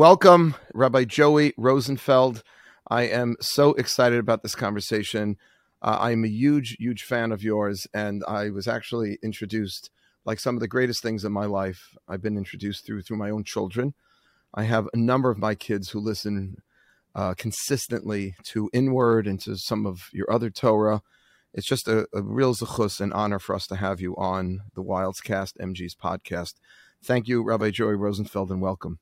Welcome, Rabbi Joey Rosenfeld. I am so excited about this conversation. Uh, I'm a huge, huge fan of yours, and I was actually introduced, like some of the greatest things in my life, I've been introduced through through my own children. I have a number of my kids who listen uh, consistently to Inward and to some of your other Torah. It's just a, a real zechus and honor for us to have you on the Wildscast MJE's podcast. Thank you, Rabbi Joey Rosenfeld, and welcome.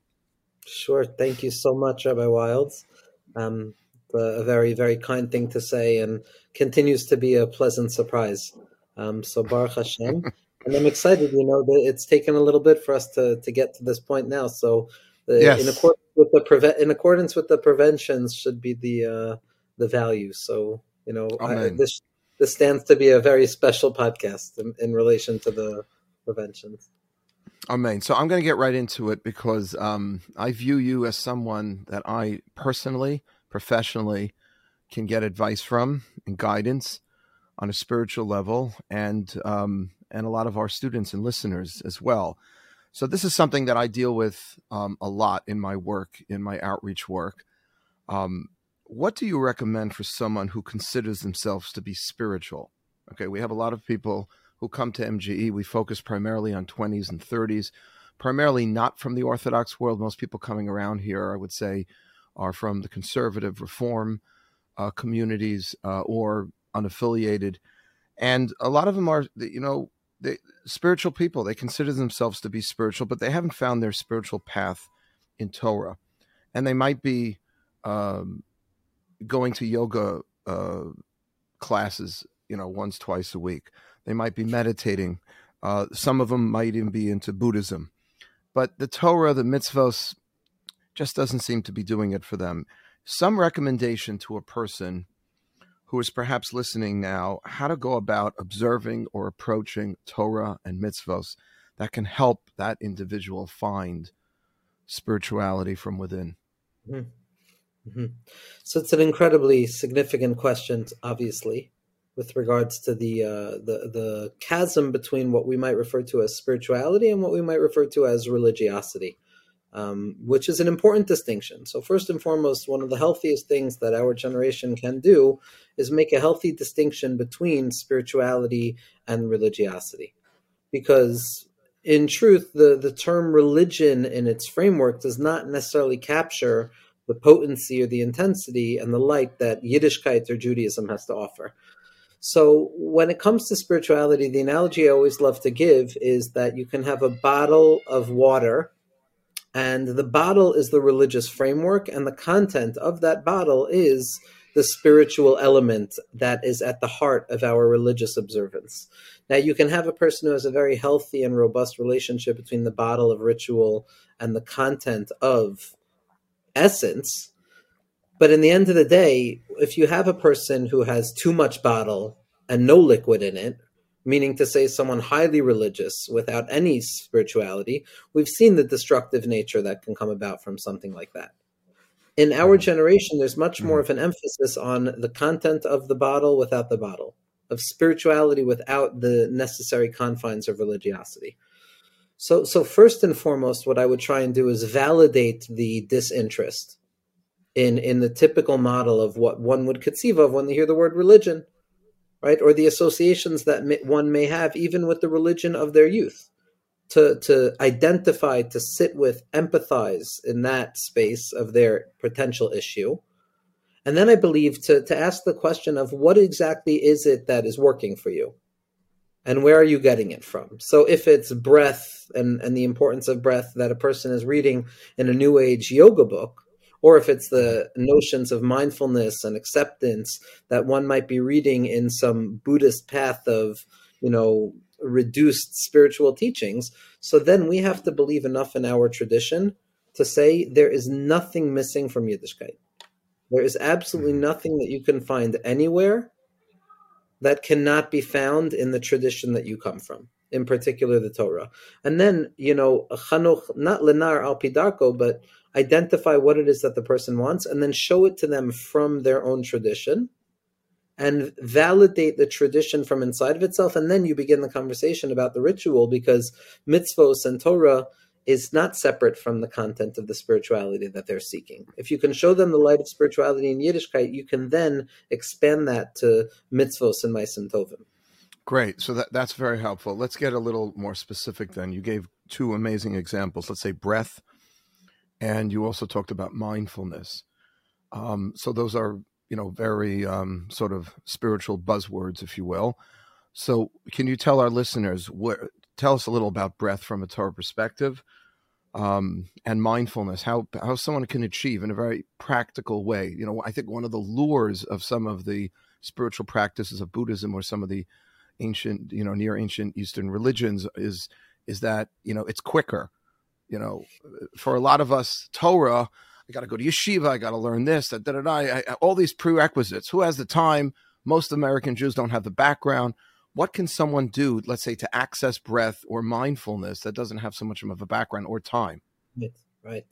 Sure. Thank you so much, Rabbi Wildes. Um, a very, very kind thing to say and continues to be a pleasant surprise. Um, so, Baruch Hashem. and I'm excited, you know, that it's taken a little bit for us to, to get to this point now. So, uh, yes. in, accordance with the preve- in accordance with the preventions should be the uh, the value. So, you know, I, this this stands to be a very special podcast in, in relation to the preventions. Amen. So I'm going to get right into it because um, I view you as someone that I personally, professionally, can get advice from and guidance on a spiritual level, and um, and a lot of our students and listeners as well. So this is something that I deal with um, a lot in my work, in my outreach work. Um, what do you recommend for someone who considers themselves to be spiritual? Okay, we have a lot of people who come to MJE. We focus primarily on 20s and 30s, primarily not from the Orthodox world. Most people coming around here, I would say, are from the conservative reform uh, communities uh, or unaffiliated. And a lot of them are, you know, they, spiritual people. They consider themselves to be spiritual, but they haven't found their spiritual path in Torah. And they might be um, going to yoga uh, classes, you know, once, twice a week. They might be meditating. Uh, some of them might even be into Buddhism. But the Torah, the mitzvos, just doesn't seem to be doing it for them. Some recommendation to a person who is perhaps listening now how to go about observing or approaching Torah and mitzvos that can help that individual find spirituality from within. Mm-hmm. Mm-hmm. So it's an incredibly significant question, obviously with regards to the uh, the the chasm between what we might refer to as spirituality and what we might refer to as religiosity, um, which is an important distinction. So first and foremost, one of the healthiest things that our generation can do is make a healthy distinction between spirituality and religiosity, because in truth, the the term religion in its framework does not necessarily capture the potency or the intensity and the light that Yiddishkeit or Judaism has to offer. So, when it comes to spirituality, the analogy I always love to give is that you can have a bottle of water, and the bottle is the religious framework, and the content of that bottle is the spiritual element that is at the heart of our religious observance. Now, you can have a person who has a very healthy and robust relationship between the bottle of ritual and the content of essence, but in the end of the day, if you have a person who has too much bottle and no liquid in it, meaning to say someone highly religious without any spirituality, we've seen the destructive nature that can come about from something like that. In our mm-hmm. generation, there's much more mm-hmm. of an emphasis on the content of the bottle without the bottle, of spirituality without the necessary confines of religiosity. So, so first and foremost, what I would try and do is validate the disinterest in in the typical model of what one would conceive of when they hear the word religion, right? Or the associations that one may have even with the religion of their youth. To to identify, to sit with, empathize in that space of their potential issue. And then I believe to, to ask the question of what exactly is it that is working for you? And where are you getting it from? So if it's breath and, and the importance of breath that a person is reading in a new age yoga book, or if it's the notions of mindfulness and acceptance that one might be reading in some Buddhist path of, you know, reduced spiritual teachings. So then we have to believe enough in our tradition to say there is nothing missing from Yiddishkeit. There is absolutely mm-hmm. nothing that you can find anywhere that cannot be found in the tradition that you come from, in particular the Torah. And then, you know, chanuch, not lenar al pidarko, but identify what it is that the person wants, and then show it to them from their own tradition and validate the tradition from inside of itself. And then you begin the conversation about the ritual because mitzvos and Torah is not separate from the content of the spirituality that they're seeking. If you can show them the light of spirituality in Yiddishkeit, you can then expand that to mitzvos and maisim tovim. Great. So that, that's very helpful. Let's get a little more specific then. You gave two amazing examples. Let's say breath, and you also talked about mindfulness. Um, so those are, you know, very um, sort of spiritual buzzwords, if you will. So can you tell our listeners what, tell us a little about breath from a Torah perspective? um, and mindfulness, how how someone can achieve in a very practical way. You know, I think one of the lures of some of the spiritual practices of Buddhism or some of the ancient, you know, near ancient Eastern religions is is that you know it's quicker. You know, for a lot of us, Torah, I got to go to yeshiva, I got to learn this, that da, da, da, all these prerequisites. Who has the time? Most American Jews don't have the background what can someone do, let's say, to access breath or mindfulness that doesn't have so much of a background or time? Right, right.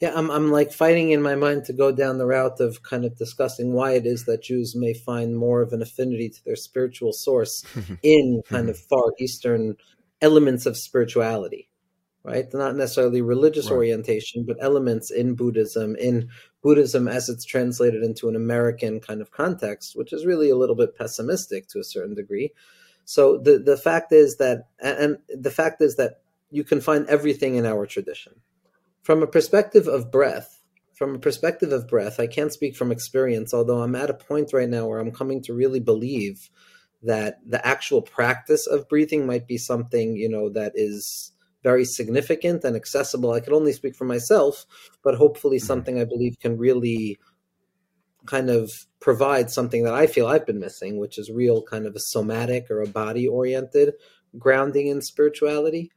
Yeah, I'm, I'm like fighting in my mind to go down the route of kind of discussing why it is that Jews may find more of an affinity to their spiritual source in kind hmm. of far Eastern elements of spirituality right? Not necessarily religious right. orientation, but elements in Buddhism, in Buddhism as it's translated into an American kind of context, which is really a little bit pessimistic to a certain degree. So the the fact is that, and the fact is that you can find everything in our tradition. From a perspective of breath, from a perspective of breath, I can't speak from experience, although I'm at a point right now where I'm coming to really believe that the actual practice of breathing might be something, you know, that is very significant and accessible. I can only speak for myself, but hopefully mm-hmm. something I believe can really kind of provide something that I feel I've been missing, which is real kind of a somatic or a body oriented grounding in spirituality.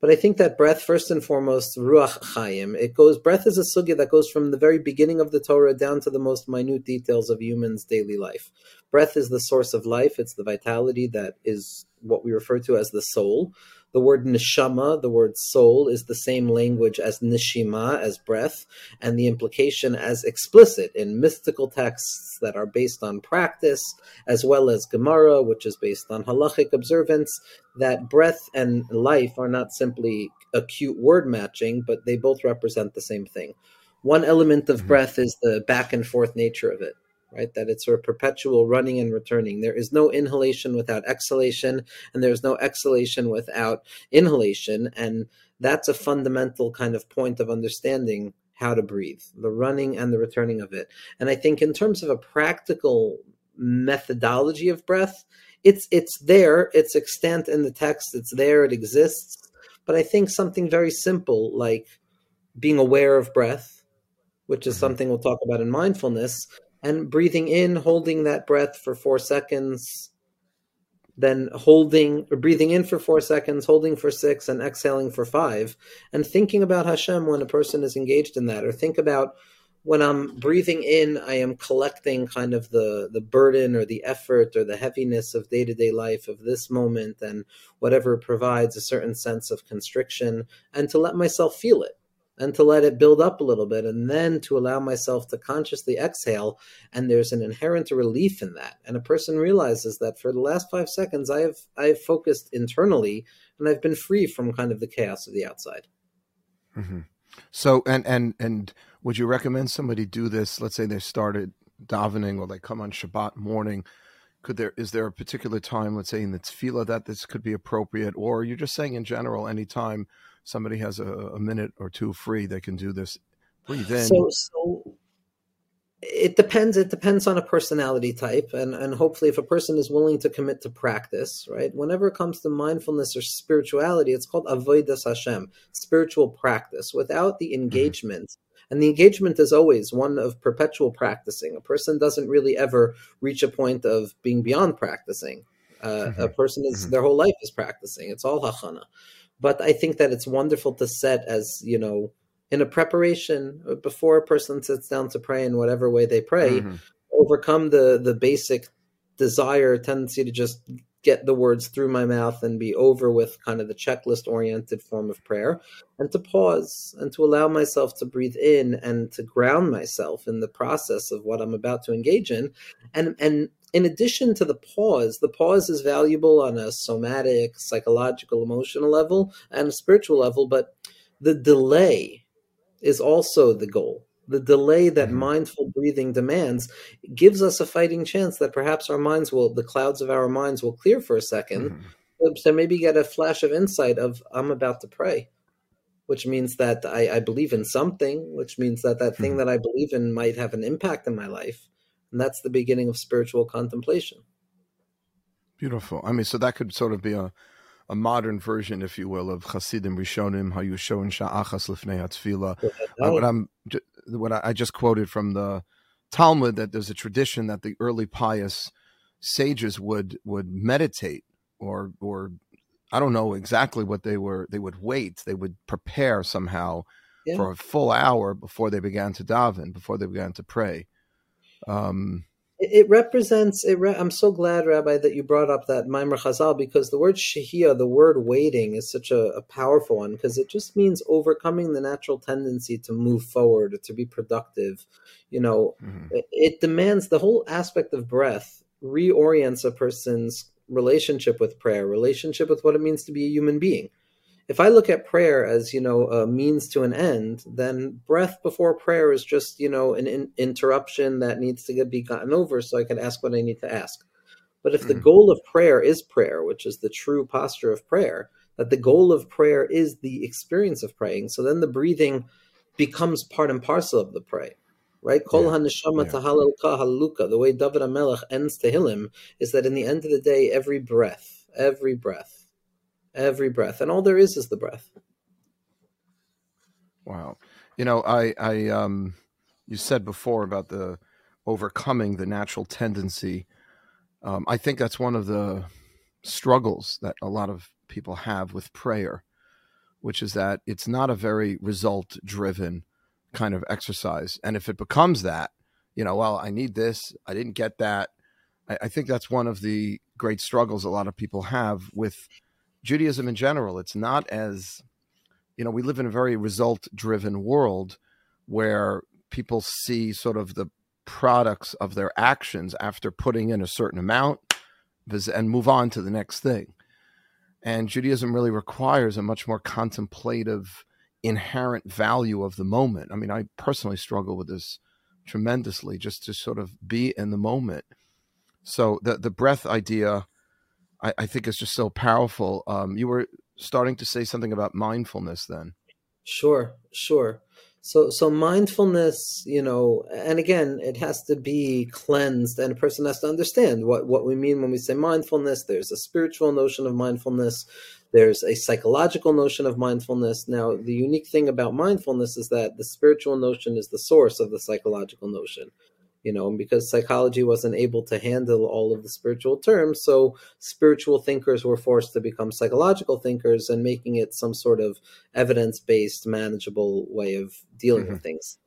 But I think that breath, first and foremost, ruach chayim, it goes. Breath is a sugya that goes from the very beginning of the Torah down to the most minute details of humans' daily life. Breath is the source of life. It's the vitality that is what we refer to as the soul. The word neshama, the word soul, is the same language as nishima, as breath, and the implication as explicit in mystical texts that are based on practice, as well as Gemara, which is based on halachic observance, that breath and life are not simply acute word matching, but they both represent the same thing. One element of mm-hmm. breath is the back and forth nature of it right? That it's sort of perpetual running and returning. There is no inhalation without exhalation, and there's no exhalation without inhalation. And that's a fundamental kind of point of understanding how to breathe, the running and the returning of it. And I think in terms of a practical methodology of breath, it's it's there, it's extant in the text, it's there, it exists. But I think something very simple like being aware of breath, which is mm-hmm. something we'll talk about in mindfulness, and breathing in, holding that breath for four seconds, then holding or breathing in for four seconds, holding for six, and exhaling for five, and thinking about Hashem when a person is engaged in that, or think about when I'm breathing in, I am collecting kind of the the burden or the effort or the heaviness of day to day life of this moment, and whatever provides a certain sense of constriction, and to let myself feel it and to let it build up a little bit and then to allow myself to consciously exhale and there's an inherent relief in that. And a person realizes that for the last 5 seconds I have I have focused internally and I've been free from kind of the chaos of the outside. Mm-hmm. so and and and would you recommend somebody do this? Let's say they started davening or they come on Shabbat morning. Could there is there a particular time let's say in the tefillah that this could be appropriate? Or you're just saying in general anytime somebody has a, a minute or two free, they can do this. Breathe in. So, so it depends. It depends on a personality type, and and hopefully, if a person is willing to commit to practice, right. Whenever it comes to mindfulness or spirituality, it's called avodas Hashem, spiritual practice. Without the mm-hmm. engagement. Mm-hmm. And the engagement is always one of perpetual practicing. A person doesn't really ever reach a point of being beyond practicing. Uh, mm-hmm. A person is mm-hmm. their whole life is practicing. It's all hachana but I think that it's wonderful to set as you know in a preparation uh, before a person sits down to pray in whatever way they pray, mm-hmm. overcome the the basic desire tendency to just get the words through my mouth and be over with kind of the checklist oriented form of prayer and to pause and to allow myself to breathe in and to ground myself in the process of what I'm about to engage in and and in addition to the pause, the pause is valuable on a somatic, psychological, emotional level and a spiritual level, but the delay is also the goal. The delay that Mhm. mindful breathing demands gives us a fighting chance that perhaps our minds will, the clouds of our minds will clear for a 2nd Mhm. to maybe get a flash of insight of I'm about to pray, which means that I, I believe in something, which means that that thing Mhm. that I believe in might have an impact in my life, and that's the beginning of spiritual contemplation. Beautiful. I mean, so that could sort of be a, a modern version, if you will, of Chasidim Rishonim, how you show in Sha'achas Lifnei Hatzfila. Uh, what I'm, what I I just quoted from the Talmud that there's a tradition that the early pious sages would would meditate or or I don't know exactly what they were. They would wait. They would prepare somehow Yeah. for a full hour before they began to daven, before they began to pray. Um, It, it represents. It re- I'm so glad, Rabbi, that you brought up that Maimer Chazal because the word shahia, the word waiting, is such a, a powerful one because it just means overcoming the natural tendency to move forward, to be productive. You know, mhm. it, it demands the whole aspect of breath reorients a person's relationship with prayer, relationship with what it means to be a human being. If I look at prayer as you know a means to an end, then breath before prayer is just you know an in- interruption that needs to get, be gotten over, so I can ask what I need to ask. But if the Mhm. goal of prayer is prayer, which is the true posture of prayer, that the goal of prayer is the experience of praying, so then the breathing becomes part and parcel of the pray. Right? Kol Yeah, haneshama yeah. haluka. The way David HaMelech ends Tehillim is that in the end of the day, every breath, every breath, every breath, and all there is is the breath. Wow. You know, I, I, um, you said before about the overcoming the natural tendency. Um, I think that's one of the struggles that a lot of people have with prayer, which is that it's not a very result driven kind of exercise. And if it becomes that, you know, well, I need this, I didn't get that. I, I think that's one of the great struggles a lot of people have with Judaism in general. It's not as you know, we live in a very result driven world where people see sort of the products of their actions after putting in a certain amount and move on to the next thing. And Judaism really requires a much more contemplative, inherent value of the moment. I mean, I personally struggle with this tremendously just to sort of be in the moment. So the the breath idea, I, I think, is just so powerful. Um, you were starting to say something about mindfulness then. Sure, sure. So, so mindfulness, you know, and again, it has to be cleansed, and a person has to understand what what we mean when we say mindfulness. There's a spiritual notion of mindfulness. There's a psychological notion of mindfulness. Now, the unique thing about mindfulness is that the spiritual notion is the source of the psychological notion. You know, because psychology wasn't able to handle all of the spiritual terms, so spiritual thinkers were forced to become psychological thinkers and making it some sort of evidence based, manageable way of dealing with things.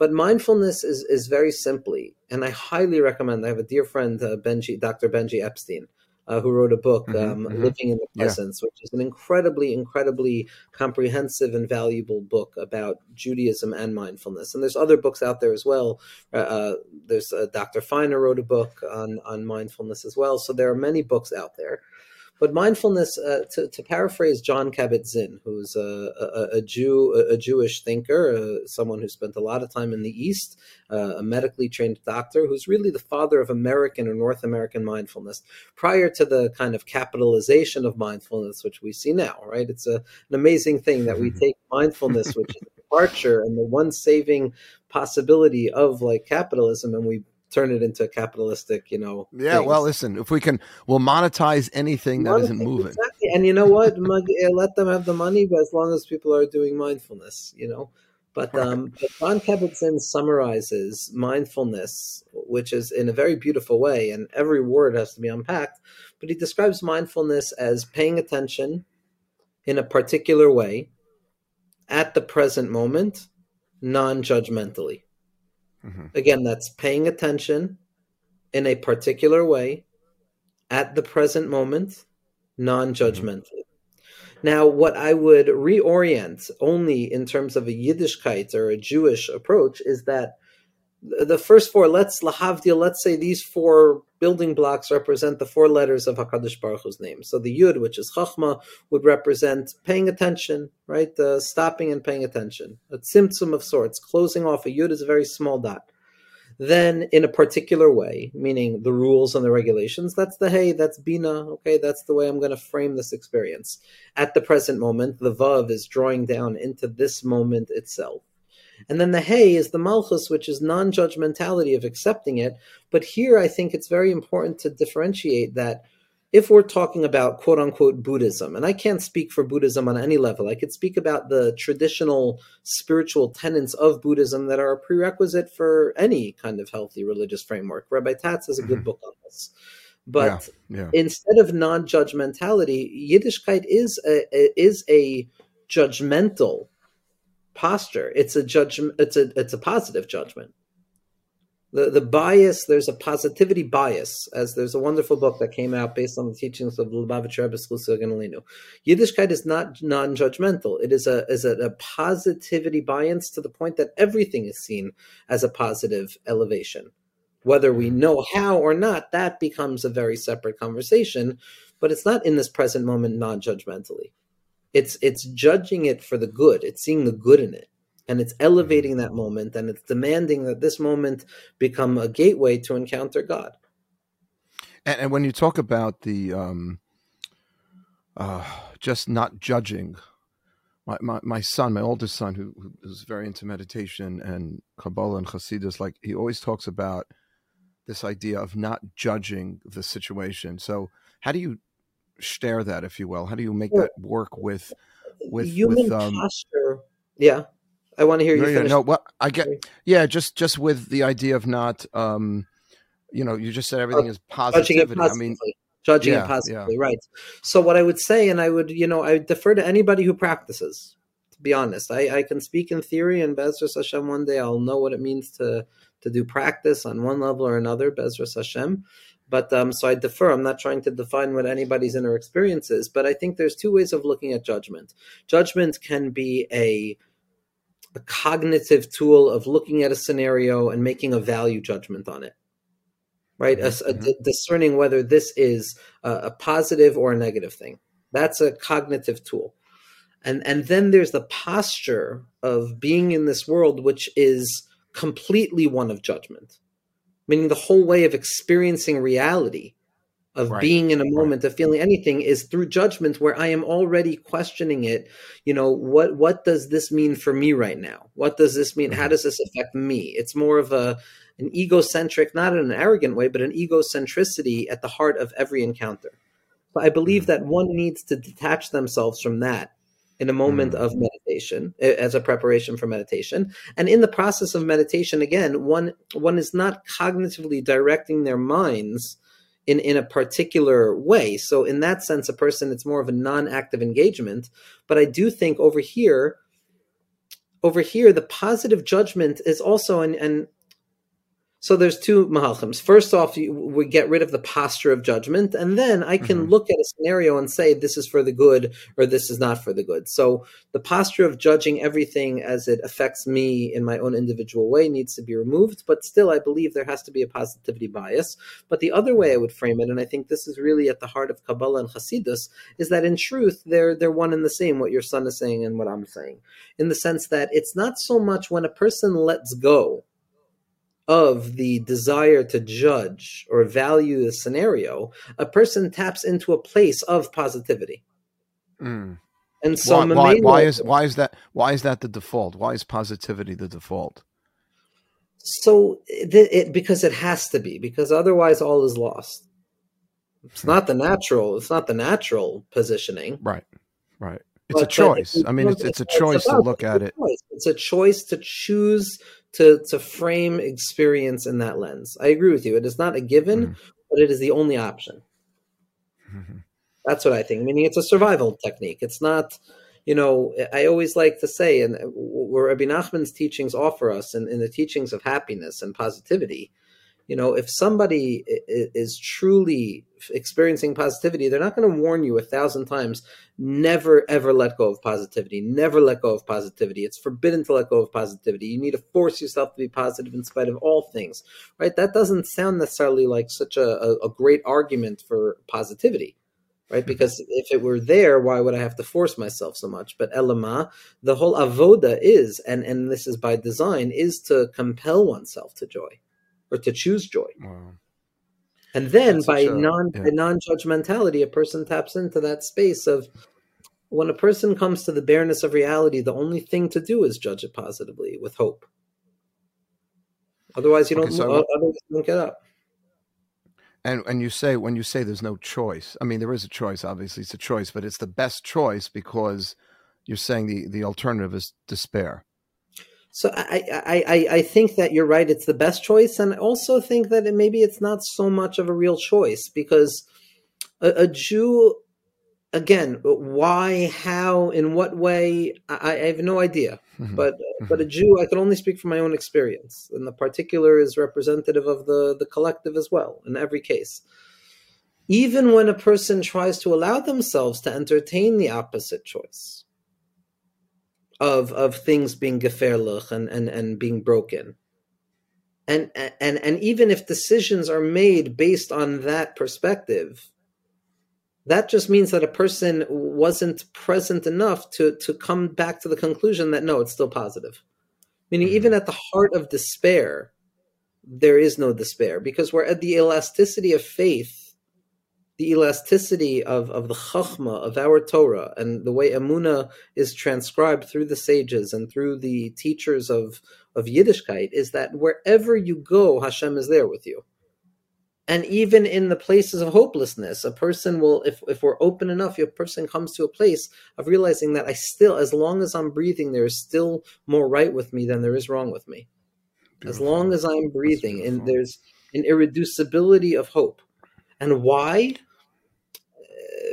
But mindfulness is, is very simply, and I highly recommend. I have a dear friend, uh, Benji, Dr. Benji Epstein, uh, who wrote a book, Mhm, um, mhm. Living in the Yeah. Presence, which is an incredibly, incredibly comprehensive and valuable book about Judaism and mindfulness. And there's other books out there as well. Uh, uh, there's uh, Dr. Feiner wrote a book on, on mindfulness as well. So there are many books out there. But mindfulness, uh, to, to paraphrase Jon Kabat-Zinn, who's a, a, a Jew, a, a Jewish thinker, uh, someone who spent a lot of time in the East, uh, a medically trained doctor, who's really the father of American or North American mindfulness. Prior to the kind of capitalization of mindfulness, which we see now, right? It's an amazing thing that we take mindfulness, which is departure and the one saving possibility of like capitalism, and we turn it into a capitalistic, you know. Yeah, well, listen, if we can, we'll monetize anything that isn't moving. Exactly. And you know what? Eh, Let them have the money, but as long as people are doing mindfulness, you know. But um, but Jon Kabat-Zinn summarizes mindfulness, which is in a very beautiful way, and every word has to be unpacked. But he describes mindfulness as paying attention in a particular way at the present moment, non-judgmentally. Mhm. Again, that's paying attention in a particular way at the present moment, non judgmentally. Now, what I would reorient only in terms of a Yiddishkeit or a Jewish approach is that the first four, let's lahavdil, let's say these four building blocks represent the four letters of Hakadosh Baruch Hu's name. So the Yud, which is Chachma, would represent paying attention, right? The stopping and paying attention. A symptom of sorts. Closing off a Yud is a very small dot. Then, in a particular way, meaning the rules and the regulations, that's the hey, that's Bina. Okay, that's the way I'm going to frame this experience. At the present moment, the Vav is drawing down into this moment itself. And then the Hey is the Malchus, which is non judgmentality of accepting it. But here I think it's very important to differentiate that if we're talking about quote unquote Buddhism, and I can't speak for Buddhism on any level, I could speak about the traditional spiritual tenets of Buddhism that are a prerequisite for any kind of healthy religious framework. Rabbi Tatz has a good mm-hmm. book on this. But yeah, yeah. instead of non judgmentality, Yiddishkeit is a, is a judgmental posture. It's a judgment. It's a it's a positive judgment. The the bias. There's a positivity bias, as there's a wonderful book that came out based on the teachings of Lubavitcher Rebbe Ganalinu. Yiddishkeit is not non-judgmental. It is a is a, a positivity bias to the point that everything is seen as a positive elevation. Whether we know how or not, that becomes a very separate conversation. But it's not in this present moment non-judgmentally. It's it's judging it for the good. It's seeing the good in it. And it's elevating that moment and it's demanding that this moment become a gateway to encounter God. And, and when you talk about the um, uh, just not judging, my, my, my son, my oldest son, who, who is very into meditation and Kabbalah and Hasidus, like he always talks about this idea of not judging the situation. So, how do you share that, if you will? How do you make that work with with human with, um, posture? Yeah, I want to hear you. No, finish. no, well, I get yeah, just just with the idea of not, um, you know, you just said everything is positivity. I mean, judging yeah, it positively, yeah. right? So what I would say, and I would, you know, I defer to anybody who practices. To be honest, I, I can speak in theory, and Bezras Hashem one day I'll know what it means to to do practice on one level or another. Bezras Hashem. But um, so I defer. I'm not trying to define what anybody's inner experience is, but I think there's two ways of looking at judgment. Judgment can be a, a cognitive tool of looking at a scenario and making a value judgment on it, right? Mm-hmm. A, a, discerning whether this is a, a positive or a negative thing. That's a cognitive tool. And, and then there's the posture of being in this world, which is completely one of judgment meaning the whole way of experiencing reality of right. being in a moment right. of feeling anything is through judgment where i am already questioning it you know what what does this mean for me right now what does this mean mm-hmm. how does this affect me it's more of a an egocentric not in an arrogant way but an egocentricity at the heart of every encounter but i believe mm-hmm. that one needs to detach themselves from that in a moment mm. of meditation as a preparation for meditation. And in the process of meditation again one one is not cognitively directing their minds in in a particular way. So in that sense a person it's more of a non-active engagement. But i do think over here over here the positive judgment is also and and so there's two mahalchims. First off, we get rid of the posture of judgment, and then I can mm-hmm. look at a scenario and say this is for the good or this is not for the good. So the posture of judging everything as it affects me in my own individual way needs to be removed. But still, I believe there has to be a positivity bias. But the other way I would frame it, and I think this is really at the heart of Kabbalah and Hasidus, is that in truth they're they're one and the same. What your son is saying and what I'm saying, in the sense that it's not so much when a person lets go of the desire to judge or value the scenario, a person taps into a place of positivity. Mm. And so, why, why, why, is why is that why is that the default? Why is positivity the default? So, it, it, because it has to be, because otherwise all is lost. It's hmm. not the natural. It's not the natural positioning. Right. Right. It's but, a choice. I mean, it's, it's a choice to look at it. It's a choice to choose to to frame experience in that lens. I agree with you. It is not a given, mm-hmm. but it is the only option. Mm-hmm. That's what I think. Meaning, it's a survival technique. It's not, you know. I always like to say, and where Rabbi Nachman's teachings offer us, and in, in the teachings of happiness and positivity, you know, if somebody is truly experiencing positivity, they're not going to warn you a thousand times, never ever let go of positivity, never let go of positivity. It's forbidden to let go of positivity. You need to force yourself to be positive in spite of all things, right? That doesn't sound necessarily like such a, a, great argument for positivity right? Hmm. Because if it were there, why would I have to force myself so much? But elama, the whole avoda is, and and this is by design, is to compel oneself to joy or to choose joy. Wow. And then That's by a, non yeah. non judgmentality, a person taps into that space of when a person comes to the bareness of reality, the only thing to do is judge it positively with hope. Otherwise, you don't. So otherwise, you don't get up. And and you say when you say there's no choice, I mean there is a choice. Obviously, it's a choice, but it's the best choice because you're saying the the alternative is despair. So I, I, I, I think that you're right. It's the best choice, and I also think that it, maybe it's not so much of a real choice because a, a Jew, again, why, how, in what way, I, I have no idea. Mm-hmm. But mm-hmm. but a Jew, I can only speak from my own experience, and the particular is representative of the the collective as well in every case. Even when a person tries to allow themselves to entertain the opposite choice, of of things being geferlich and, and, and being broken. And, and and even if decisions are made based on that perspective, that just means that a person wasn't present enough to to come back to the conclusion that no, it's still positive. Meaning, mm-hmm. even at the heart of despair, there is no despair because we're at the elasticity of faith the elasticity of, of the chachma of our Torah and the way Amuna is transcribed through the sages and through the teachers of, of Yiddishkeit is that wherever you go, Hashem is there with you. And even in the places of hopelessness, a person will, if, if we're open enough, a person comes to a place of realizing that I still, as long as I'm breathing, there is still more right with me than there is wrong with me. Beautiful. As long as I'm breathing, and there's an irreducibility of hope. And why?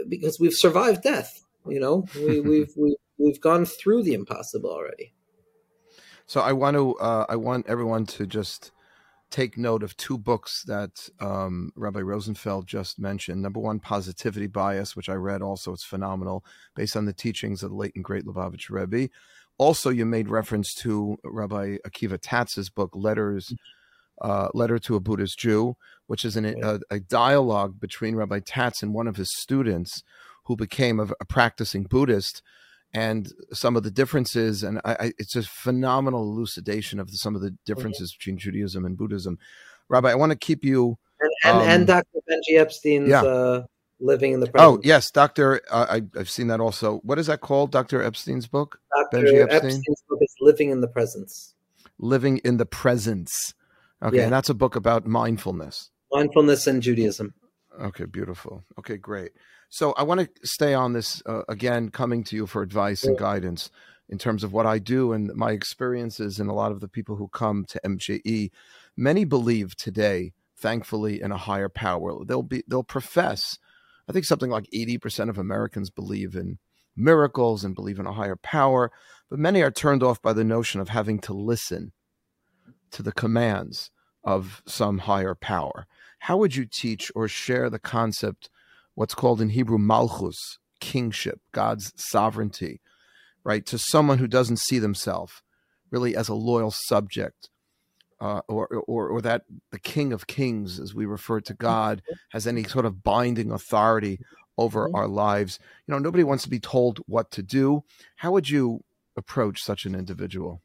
Because we've survived death. You know, we, have we've, we've we've gone through the impossible already. So I want to uh, I want everyone to just take note of two books that um, Rabbi Rosenfeld just mentioned. Number one, Positivity Bias, which I read also. It's phenomenal, based on the teachings of the late and great Lubavitch Rebbe. Also, you made reference to Rabbi Akiva Tatz's book, Letters uh, Letter to a Buddhist Jew, which is an, a, a, dialogue between Rabbi Tatz and one of his students who became a, a practicing Buddhist and some of the differences. And I, I, it's a phenomenal elucidation of the, some of the differences mm-hmm. between Judaism and Buddhism. Rabbi, I want to keep you. And, and, um, and Dr. Benji Epstein's yeah. uh, Living in the Present. Oh, yes, Dr. Uh, I, have seen that also. What is that called, Dr. Epstein's book? Dr. Benji Epstein? Epstein's book is Living in the Presence. Living in the Presence. Okay, yeah. and that's a book about mindfulness. Mindfulness and Judaism. Okay, beautiful. Okay, great. So I want to stay on this uh, again, coming to you for advice and guidance in terms of what I do and my experiences, and a lot of the people who come to MJE. Many believe today, thankfully, in a higher power. They'll be they'll profess. I think something like eighty percent of Americans believe in miracles and believe in a higher power, but many are turned off by the notion of having to listen to the commands of some higher power. How would you teach or share the concept, what's called in Hebrew malchus, kingship, God's sovereignty, right, to someone who doesn't see themselves really as a loyal subject, uh, or, or, or that the King of Kings, as we refer to God, has any sort of binding authority over mm-hmm. our lives. You know, nobody wants to be told what to do. How would you approach such an individual?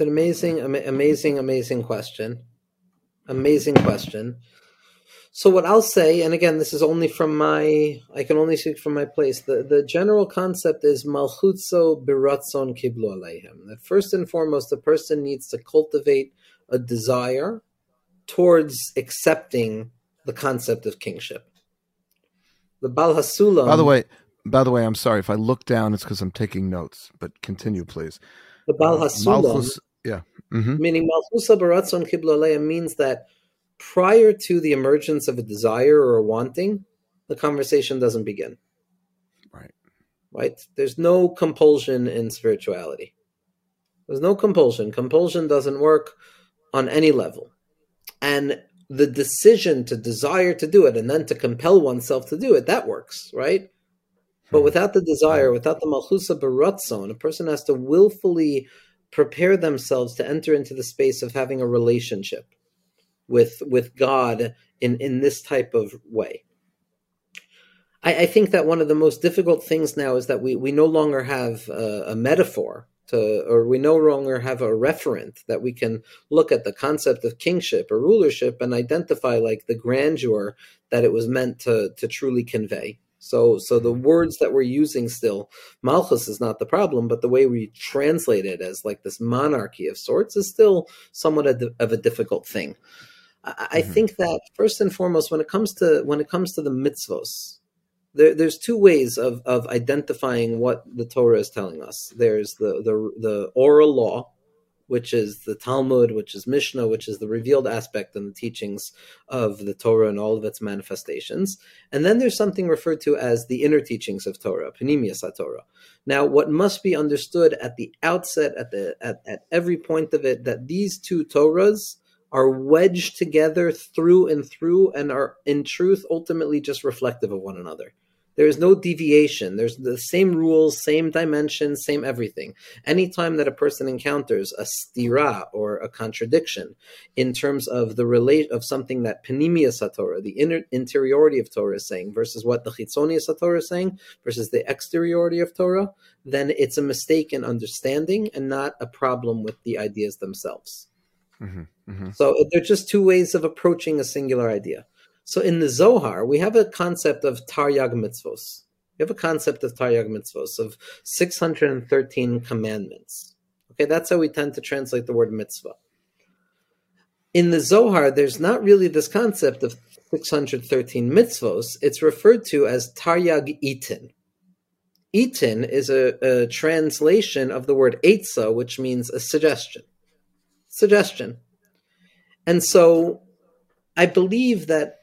It's an amazing, amazing, amazing question. Amazing question. So what I'll say, and again, this is only from my, I can only speak from my place. The the general concept is malchutzo biratzon kiblu aleihem. That first and foremost, the person needs to cultivate a desire towards accepting the concept of kingship. The Baal HaSulam. By the way, by the way, I'm sorry if I look down. It's because I'm taking notes. But continue, please. The Bal uh. Yeah. Mm-hmm. Meaning Malchusa Baratzon Kiblalea means that prior to the emergence of a desire or a wanting, the conversation doesn't begin. Right. Right? There's no compulsion in spirituality. There's no compulsion. Compulsion doesn't work on any level. and the decision to desire to do it and then to compel oneself to do it that works right but hmm. without the desire without the malchusa baratzon a person has to willfully prepare themselves to enter into the space of having a relationship with with god in in this type of way I, I think that one of the most difficult things now is that we we no longer have a, a metaphor to, or we no longer have a referent that we can look at the concept of kingship or rulership and identify like the grandeur that it was meant to to truly convey. So, so the words that we're using still, Malchus is not the problem, but the way we translate it as like this monarchy of sorts is still somewhat of a difficult thing. I, I mm-hmm. think that first and foremost, when it comes to when it comes to the mitzvos, there, there's two ways of, of identifying what the Torah is telling us. There's the, the the oral law, which is the Talmud, which is Mishnah, which is the revealed aspect and the teachings of the Torah and all of its manifestations. And then there's something referred to as the inner teachings of Torah, Pnimius Torah. Now, what must be understood at the outset, at the at, at every point of it, that these two Torahs are wedged together through and through and are in truth ultimately just reflective of one another. There is no deviation. There's the same rules, same dimensions, same everything. Anytime that a person encounters a stira or a contradiction in terms of the relate of something that pnimius Torah, the inner interiority of Torah is saying, versus what the chitzonius Torah is saying, versus the exteriority of Torah, then it's a mistake in understanding and not a problem with the ideas themselves. Mm-hmm, mm-hmm. So they're just two ways of approaching a singular idea. So in the Zohar, we have a concept of Taryag mitzvos. We have a concept of Taryag mitzvos of 613 commandments. Okay, that's how we tend to translate the word mitzvah. In the Zohar, there's not really this concept of 613 mitzvos. It's referred to as Taryag itin. Itin is a, a translation of the word etza, which means a suggestion suggestion. And so I believe that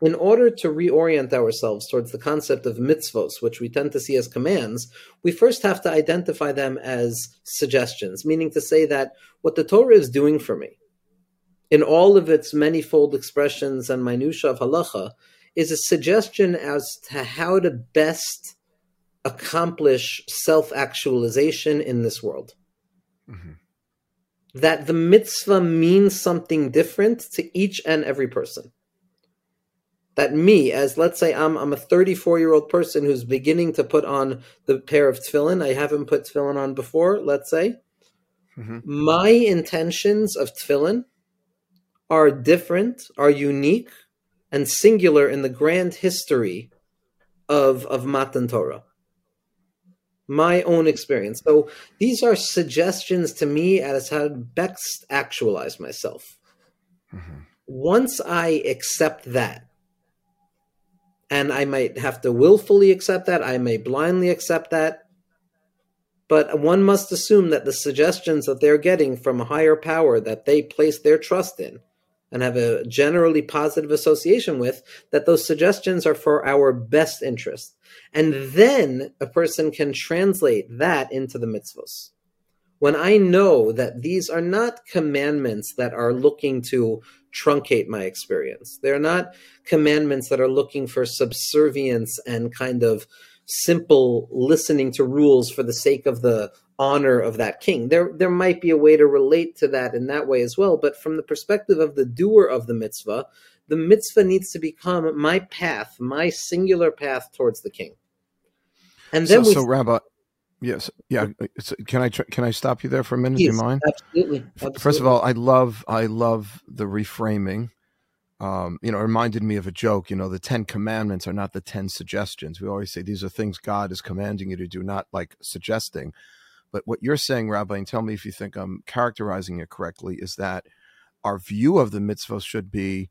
in order to reorient ourselves towards the concept of mitzvos, which we tend to see as commands, we first have to identify them as suggestions, meaning to say that what the Torah is doing for me, in all of its manifold expressions and minutiae of halacha, is a suggestion as to how to best accomplish self actualization in this world. Mm-hmm that the mitzvah means something different to each and every person. That me, as let's say I'm I'm a 34 year old person who's beginning to put on the pair of tefillin. I haven't put tefillin on before. Let's say mm-hmm. my intentions of tefillin are different, are unique, and singular in the grand history of of Matan Torah my own experience. So these are suggestions to me as how to best actualize myself. Mm-hmm. Once I accept that, and I might have to willfully accept that, I may blindly accept that, but one must assume that the suggestions that they're getting from a higher power that they place their trust in and have a generally positive association with, that those suggestions are for our best interest. And then a person can translate that into the mitzvos. When I know that these are not commandments that are looking to truncate my experience, they're not commandments that are looking for subservience and kind of simple listening to rules for the sake of the honor of that king. There there might be a way to relate to that in that way as well, but from the perspective of the doer of the mitzvah, the mitzvah needs to become my path, my singular path towards the king. And then so, we, so Rabbi, yes, yeah. Can I can I stop you there for a minute? Yes, Do you mind? Absolutely, absolutely. First of all, I love I love the reframing um, you know, reminded me of a joke. You know, the Ten Commandments are not the Ten Suggestions. We always say these are things God is commanding you to do, not like suggesting. But what you're saying, Rabbi, and tell me if you think I'm characterizing it correctly, is that our view of the mitzvah should be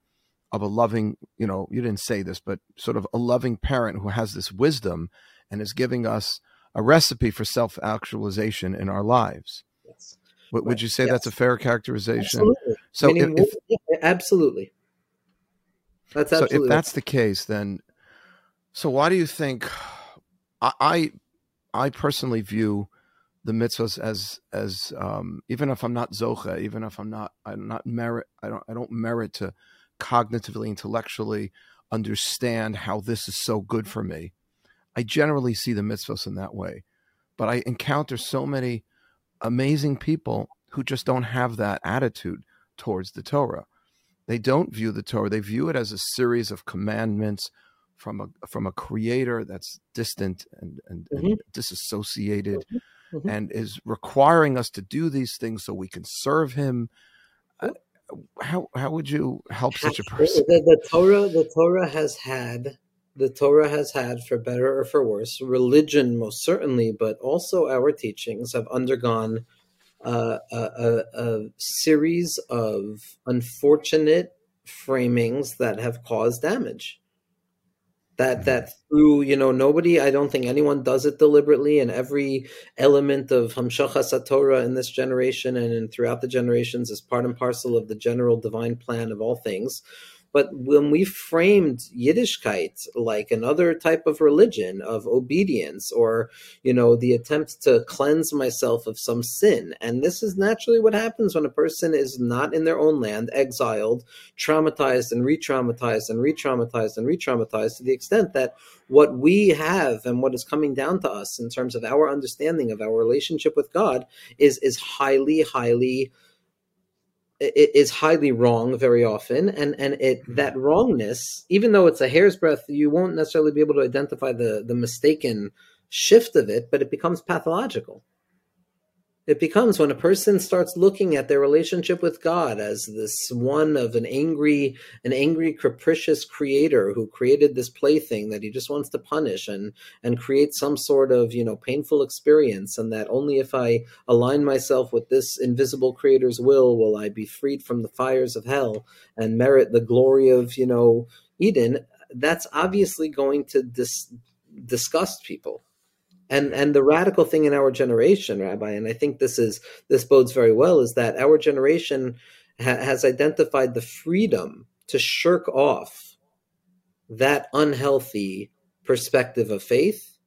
of a loving, you know, you didn't say this, but sort of a loving parent who has this wisdom and is giving us a recipe for self actualization in our lives. Yes. Would, right. would you say yes. that's a fair characterization? Absolutely. So, Meaning, if, if, yeah, absolutely. That's absolutely. So if that's the case, then so why do you think I I, I personally view the mitzvahs as as um, even if I'm not zocha, even if I'm not I'm not merit I don't I don't merit to cognitively intellectually understand how this is so good for me. I generally see the mitzvahs in that way, but I encounter so many amazing people who just don't have that attitude towards the Torah. They don't view the Torah; they view it as a series of commandments from a from a creator that's distant and, and, mm-hmm. and disassociated. Mm-hmm mm-hmm. and is requiring us to do these things so we can serve him. Uh, how how would you help such a person? The, the, Torah the Torah has had the Torah has had for better or for worse religion most certainly, but also our teachings have undergone uh, a, a, a series of unfortunate framings that have caused damage. That that through you know nobody i don't think anyone does it deliberately and every element of hamshachas Torah in this generation and in, throughout the generations is part and parcel of the general divine plan of all things but when we framed Yiddishkeit like another type of religion of obedience or, you know, the attempt to cleanse myself of some sin, and this is naturally what happens when a person is not in their own land, exiled, traumatized and re traumatized and re traumatized and re traumatized to the extent that what we have and what is coming down to us in terms of our understanding of our relationship with God is, is highly, highly is highly wrong very often and and it mm-hmm. that wrongness even though it's a hair's breadth you won't necessarily be able to identify the the mistaken shift of it but it becomes pathological it becomes when a person starts looking at their relationship with God as this one of an angry, an angry, capricious creator who created this plaything that he just wants to punish and and create some sort of you know painful experience, and that only if I align myself with this invisible creator's will will I be freed from the fires of hell and merit the glory of you know Eden. That's obviously going to dis- disgust people and and the radical thing in our generation rabbi and i think this is this bodes very well is that our generation ha- has identified the freedom to shirk off that unhealthy perspective of faith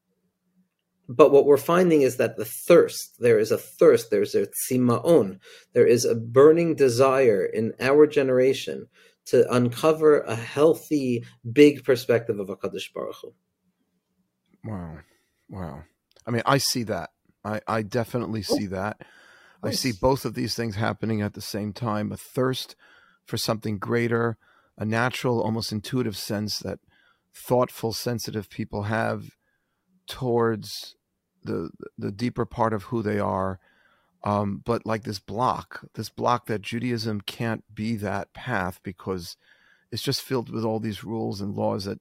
but what we're finding is that the thirst there is a thirst there's a tzimaon there is a burning desire in our generation to uncover a healthy big perspective of HaKadosh Baruch Hu. Wow. Wow. I mean, I see that. I, I definitely oh, see that. I see both of these things happening at the same time a thirst for something greater, a natural, almost intuitive sense that thoughtful, sensitive people have towards the the deeper part of who they are. Um, but like this block, this block that Judaism can't be that path because it's just filled with all these rules and laws that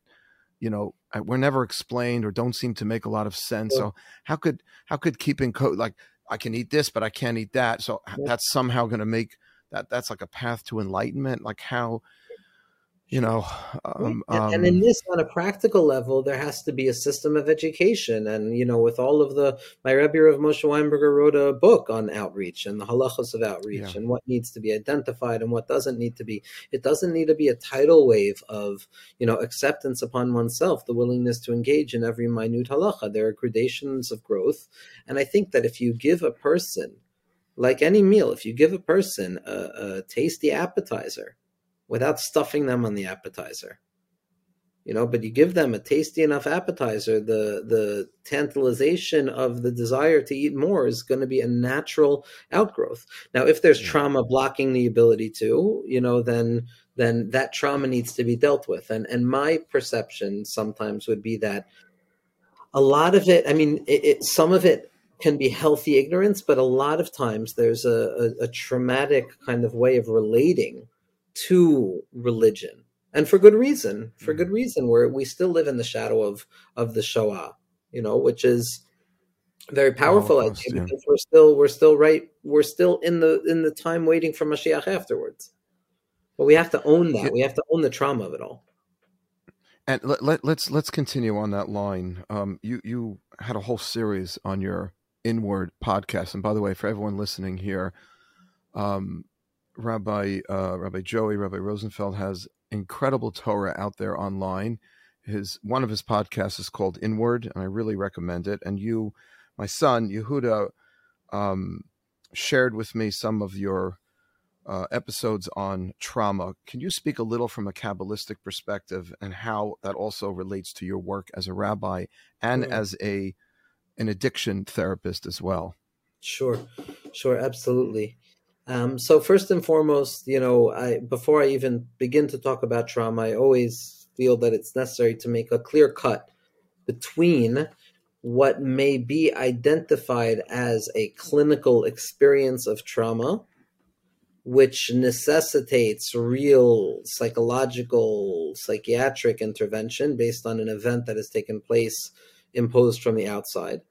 you know we're never explained or don't seem to make a lot of sense. Yeah. So how could how could keeping code like I can eat this but I can't eat that? So yeah. that's somehow going to make that that's like a path to enlightenment. Like how you know um, um, and in this on a practical level there has to be a system of education and you know with all of the my rebbe of moshe weinberger wrote a book on outreach and the halachos of outreach yeah. and what needs to be identified and what doesn't need to be it doesn't need to be a tidal wave of you know acceptance upon oneself the willingness to engage in every minute halacha there are gradations of growth and i think that if you give a person like any meal if you give a person a, a tasty appetizer without stuffing them on the appetizer. You know, but you give them a tasty enough appetizer, the the tantalization of the desire to eat more is going to be a natural outgrowth. Now, if there's mm-hmm. trauma blocking the ability to, you know, then then that trauma needs to be dealt with. And and my perception sometimes would be that a lot of it, I mean, it, it, some of it can be healthy ignorance, but a lot of times there's a, a, a traumatic kind of way of relating to religion and for good reason for good mm-hmm. reason where we still live in the shadow of of the shoah you know which is very powerful oh, idea yeah. because we're still we're still right we're still in the in the time waiting for Mashiach afterwards but we have to own that yeah. we have to own the trauma of it all and let, let, let's let's continue on that line um you you had a whole series on your inward podcast and by the way for everyone listening here um Rabbi uh, Rabbi Joey Rabbi Rosenfeld has incredible Torah out there online. His one of his podcasts is called Inward, and I really recommend it. And you, my son Yehuda, um, shared with me some of your uh, episodes on trauma. Can you speak a little from a Kabbalistic perspective and how that also relates to your work as a rabbi and mm. as a an addiction therapist as well? Sure, sure, absolutely. Um, so first and foremost, you know, I before I even begin to talk about trauma, I always feel that it's necessary to make a clear cut between what may be identified as a clinical experience of trauma which necessitates real psychological, psychiatric intervention based on an event that has taken place imposed from the outside,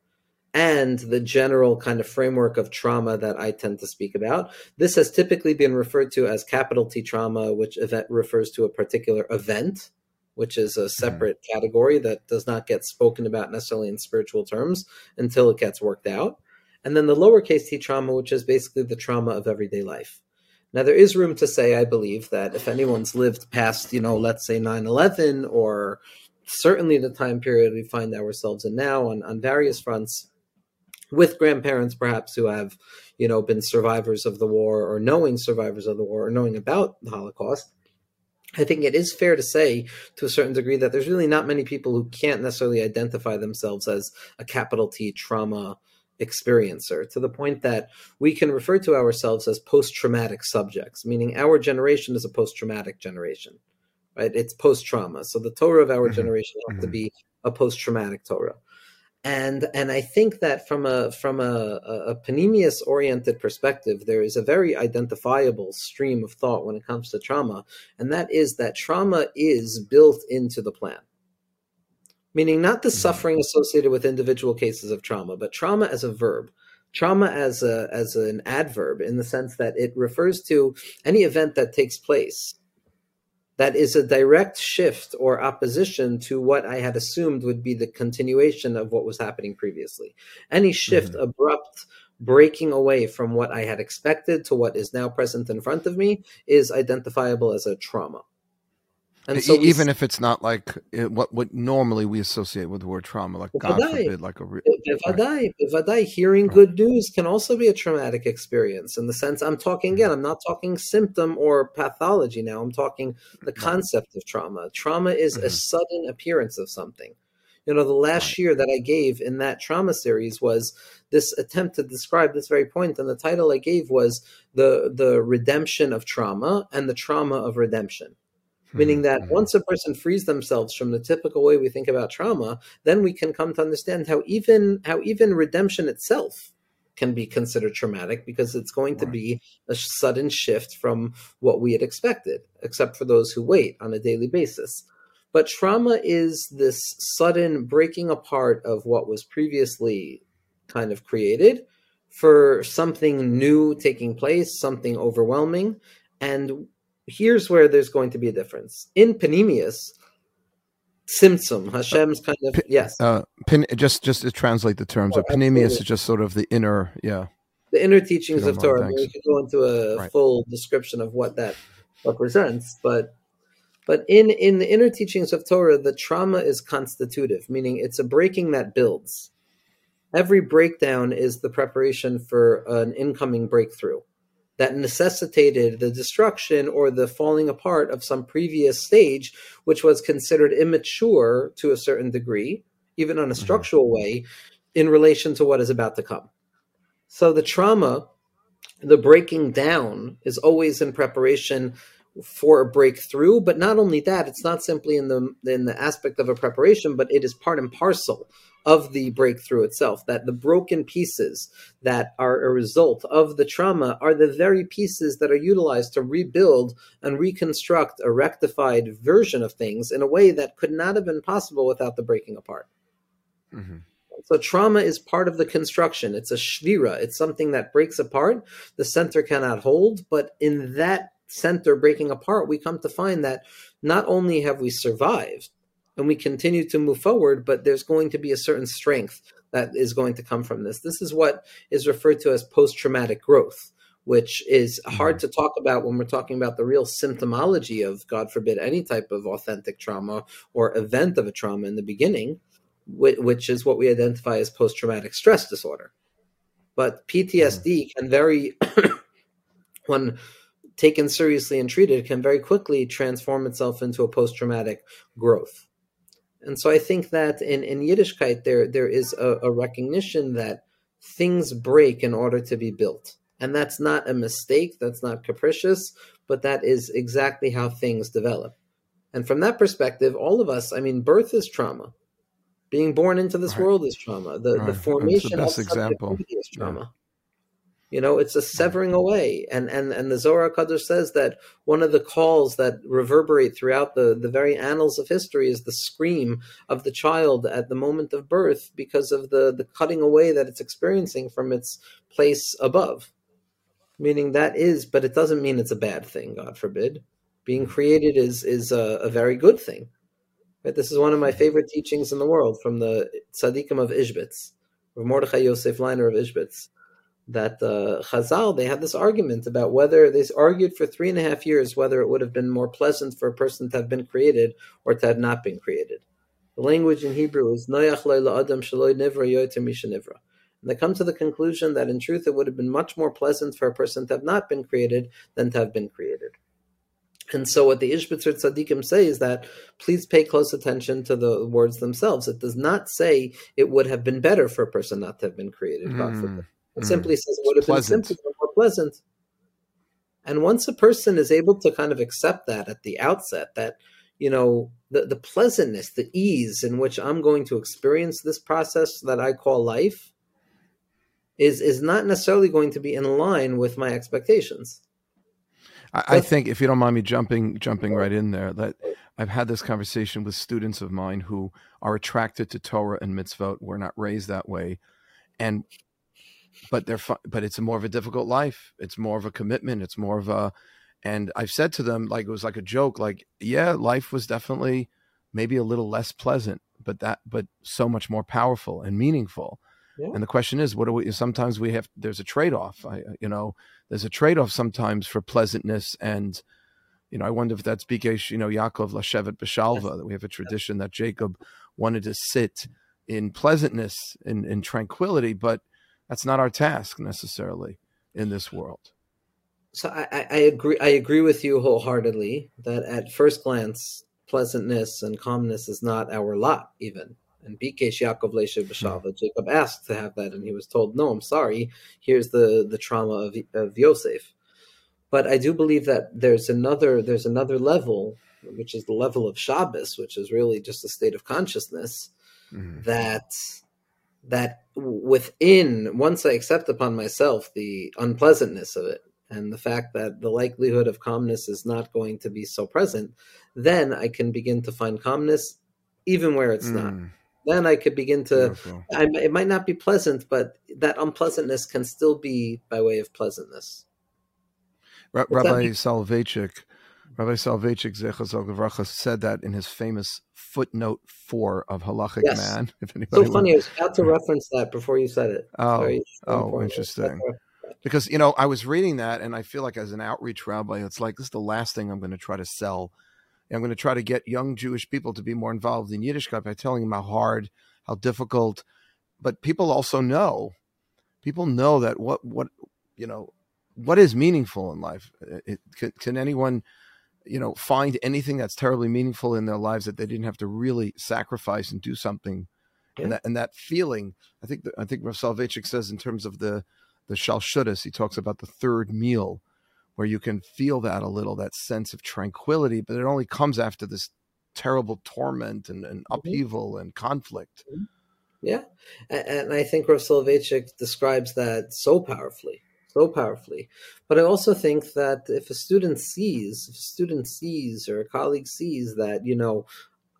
and the general kind of framework of trauma that I tend to speak about. This has typically been referred to as capital T trauma, which event refers to a particular event. Which is a mm-hmm. separate mm. category that does not get spoken about necessarily in spiritual terms until it gets worked out. And then the lowercase t trauma, which is basically the trauma of everyday life. Now, there is room to say, I believe, that if anyone's lived past, you know, let's say 9 11 or certainly the time period we find ourselves in now on, on various fronts, with grandparents perhaps who have, you know, been survivors of the war or knowing survivors of the war or knowing about the Holocaust, I think it is fair to say to a certain degree that there's really not many people who can't necessarily identify themselves as a capital T trauma experiencer to the point that we can refer to ourselves as post traumatic subjects, meaning our generation is a post traumatic generation, right? It's post trauma. So the Torah of our mm-hmm. generation has mm-hmm. to be a post traumatic Torah. And and I think that from a from a, a pnimius oriented perspective, there is a very identifiable stream of thought when it comes to trauma, and that is that trauma is built into the plan meaning not the mm-hmm. suffering associated with individual cases of trauma, but trauma as a verb. Trauma as a as an adverb in the sense that it refers to any event that takes place that is a direct shift or opposition to what I had assumed would be the continuation of what was happening previously. Any shift, mm-hmm. abrupt breaking away from what I had expected to what is now present in front of me, is identifiable as a trauma. And so even if it's not like what what normally we associate with the word trauma, like God forbid, like a re- right. Bevadai, hearing right. good news can also be a traumatic experience. In the sense, I'm talking again, mm-hmm. I'm not talking symptom or pathology now. I'm talking the concept of trauma. Trauma is mm-hmm. a sudden appearance of something. You know, the last year that I gave in that trauma series was this attempt to describe this very point, and the title I gave was the the redemption of trauma and the trauma of redemption meaning mm-hmm. that mm-hmm. once a person frees themselves from the typical way we think about trauma then we can come to understand how even how even redemption itself can be considered traumatic because it's going to be a sudden shift from what we had expected except for those who wait on a daily basis but trauma is this sudden breaking apart of what was previously kind of created for something new taking place something overwhelming and here's where there's going to be a difference. In Pnimius, Tzimtzum, Hashem's kind of yes. Uh, Pen, just just to translate the terms, oh, Pnimius is just sort of the inner, yeah, the inner teachings of Torah. We could go into a right. full description of what that represents, but but in in the inner teachings of Torah, the trauma is constitutive, meaning it's a breaking that builds. Every breakdown is the preparation for an incoming breakthrough that necessitated the destruction or the falling apart of some previous stage, which was considered immature to a certain degree, even on a mm-hmm. structural mm-hmm. way, in relation to what is about to come. So the trauma, the breaking down, is always in preparation for a breakthrough but not only that it's not simply in the in the aspect of a preparation but it is part and parcel of the breakthrough itself that the broken pieces that are a result of the trauma are the very pieces that are utilized to rebuild and reconstruct a rectified version of things in a way that could not have been possible without the breaking apart mm-hmm. So trauma is part of the construction. It's a shvira. It's something that breaks apart. The center cannot hold, but in that center breaking apart, we come to find that not only have we survived and we continue to move forward, but there's going to be a certain strength that is going to come from this. This is what is referred to as post traumatic growth, which is hard mm-hmm. to talk about when we're talking about the real symptomology of, God forbid, any type of authentic trauma or event of a trauma in the beginning, which is what we identify as post traumatic stress disorder. But PTSD mm. can very, when taken seriously and treated, can very quickly transform itself into a post traumatic growth. And so I think that in, in Yiddishkeit, there, there is a, a recognition that things break in order to be built. And that's not a mistake, that's not capricious, but that is exactly how things develop. And from that perspective, all of us, I mean, birth is trauma. Being born into this right. world is trauma. The, right. the formation the of example. is trauma. You know, it's a severing away. And and and the Zohar Kadosh says that one of the calls that reverberate throughout the, the very annals of history is the scream of the child at the moment of birth because of the, the cutting away that it's experiencing from its place above. Meaning that is, but it doesn't mean it's a bad thing, God forbid. Being created is is a, a very good thing. Right? This is one of my favorite teachings in the world from the Tzaddikim of Ishbitz, of Mordechai Yosef Leiner of Ishbitz that uh, Chazal they had this argument about whether they argued for three and a half years whether it would have been more pleasant for a person to have been created or to have not been created. The language in Hebrew is Noyach Adam Shaloi Nivra Yotem Nivra. And they come to the conclusion that in truth it would have been much more pleasant for a person to have not been created than to have been created. And so, what the Ishbitzer Tzaddikim say is that please pay close attention to the words themselves. It does not say it would have been better for a person not to have been created. Mm. It mm. simply says it would have pleasant. been simpler, more pleasant. And once a person is able to kind of accept that at the outset, that you know the the pleasantness, the ease in which I'm going to experience this process that I call life, is is not necessarily going to be in line with my expectations. I, I think, if you don't mind me jumping jumping right in there, that I've had this conversation with students of mine who are attracted to Torah and mitzvot. We're not raised that way, and but they're fun, but it's more of a difficult life. It's more of a commitment. It's more of a, and I've said to them like it was like a joke, like yeah, life was definitely maybe a little less pleasant, but that but so much more powerful and meaningful. Yeah. And the question is, what do we? Sometimes we have. There's a trade off. I, uh, you know, there's a trade off sometimes for pleasantness and. You know, I wonder if that's Bikesh, you know, Yaakov Lashevet Beshalva, yes. that we have a tradition that Jacob wanted to sit in pleasantness and in, in tranquility, but that's not our task necessarily in this world. So I, I agree. I agree with you wholeheartedly that at first glance, pleasantness and calmness is not our lot, even. And Bikesh Yaakov B'Shalva, hmm. Jacob asked to have that, and he was told, "No, I'm sorry. Here's the the trauma of of Yosef." But I do believe that there's another there's another level, which is the level of Shabbos, which is really just a state of consciousness mm-hmm. that that within once I accept upon myself the unpleasantness of it and the fact that the likelihood of calmness is not going to be so present, then I can begin to find calmness even where it's mm. not. Then I could begin to. I, it might not be pleasant, but that unpleasantness can still be by way of pleasantness. Rabbi Soloveitchik Rabbi Soloveitchik Zechazog said that in his famous footnote four of Halachic yes. Man. If anybody so funny, I was about to reference that before you said it. Oh, oh, interesting. Because you know, I was reading that, and I feel like as an outreach rabbi, it's like this is the last thing I'm going to try to sell. I'm going to try to get young Jewish people to be more involved in Yiddishkeit by telling them how hard, how difficult. But people also know, people know that what what you know what is meaningful in life. It, can, can anyone you know, find anything that's terribly meaningful in their lives that they didn't have to really sacrifice and do something. Yeah. And that and that feeling, I think I think Rav Soloveitchik says in terms of the the Shalshudas, he talks about the third meal, where you can feel that a little, that sense of tranquility, but it only comes after this terrible torment and, and mm-hmm. upheaval and conflict. Mm-hmm. Yeah. And I think Rav Soloveitchik describes that so powerfully so powerfully. But I also think that if a student sees, if a student sees or a colleague sees that, you know,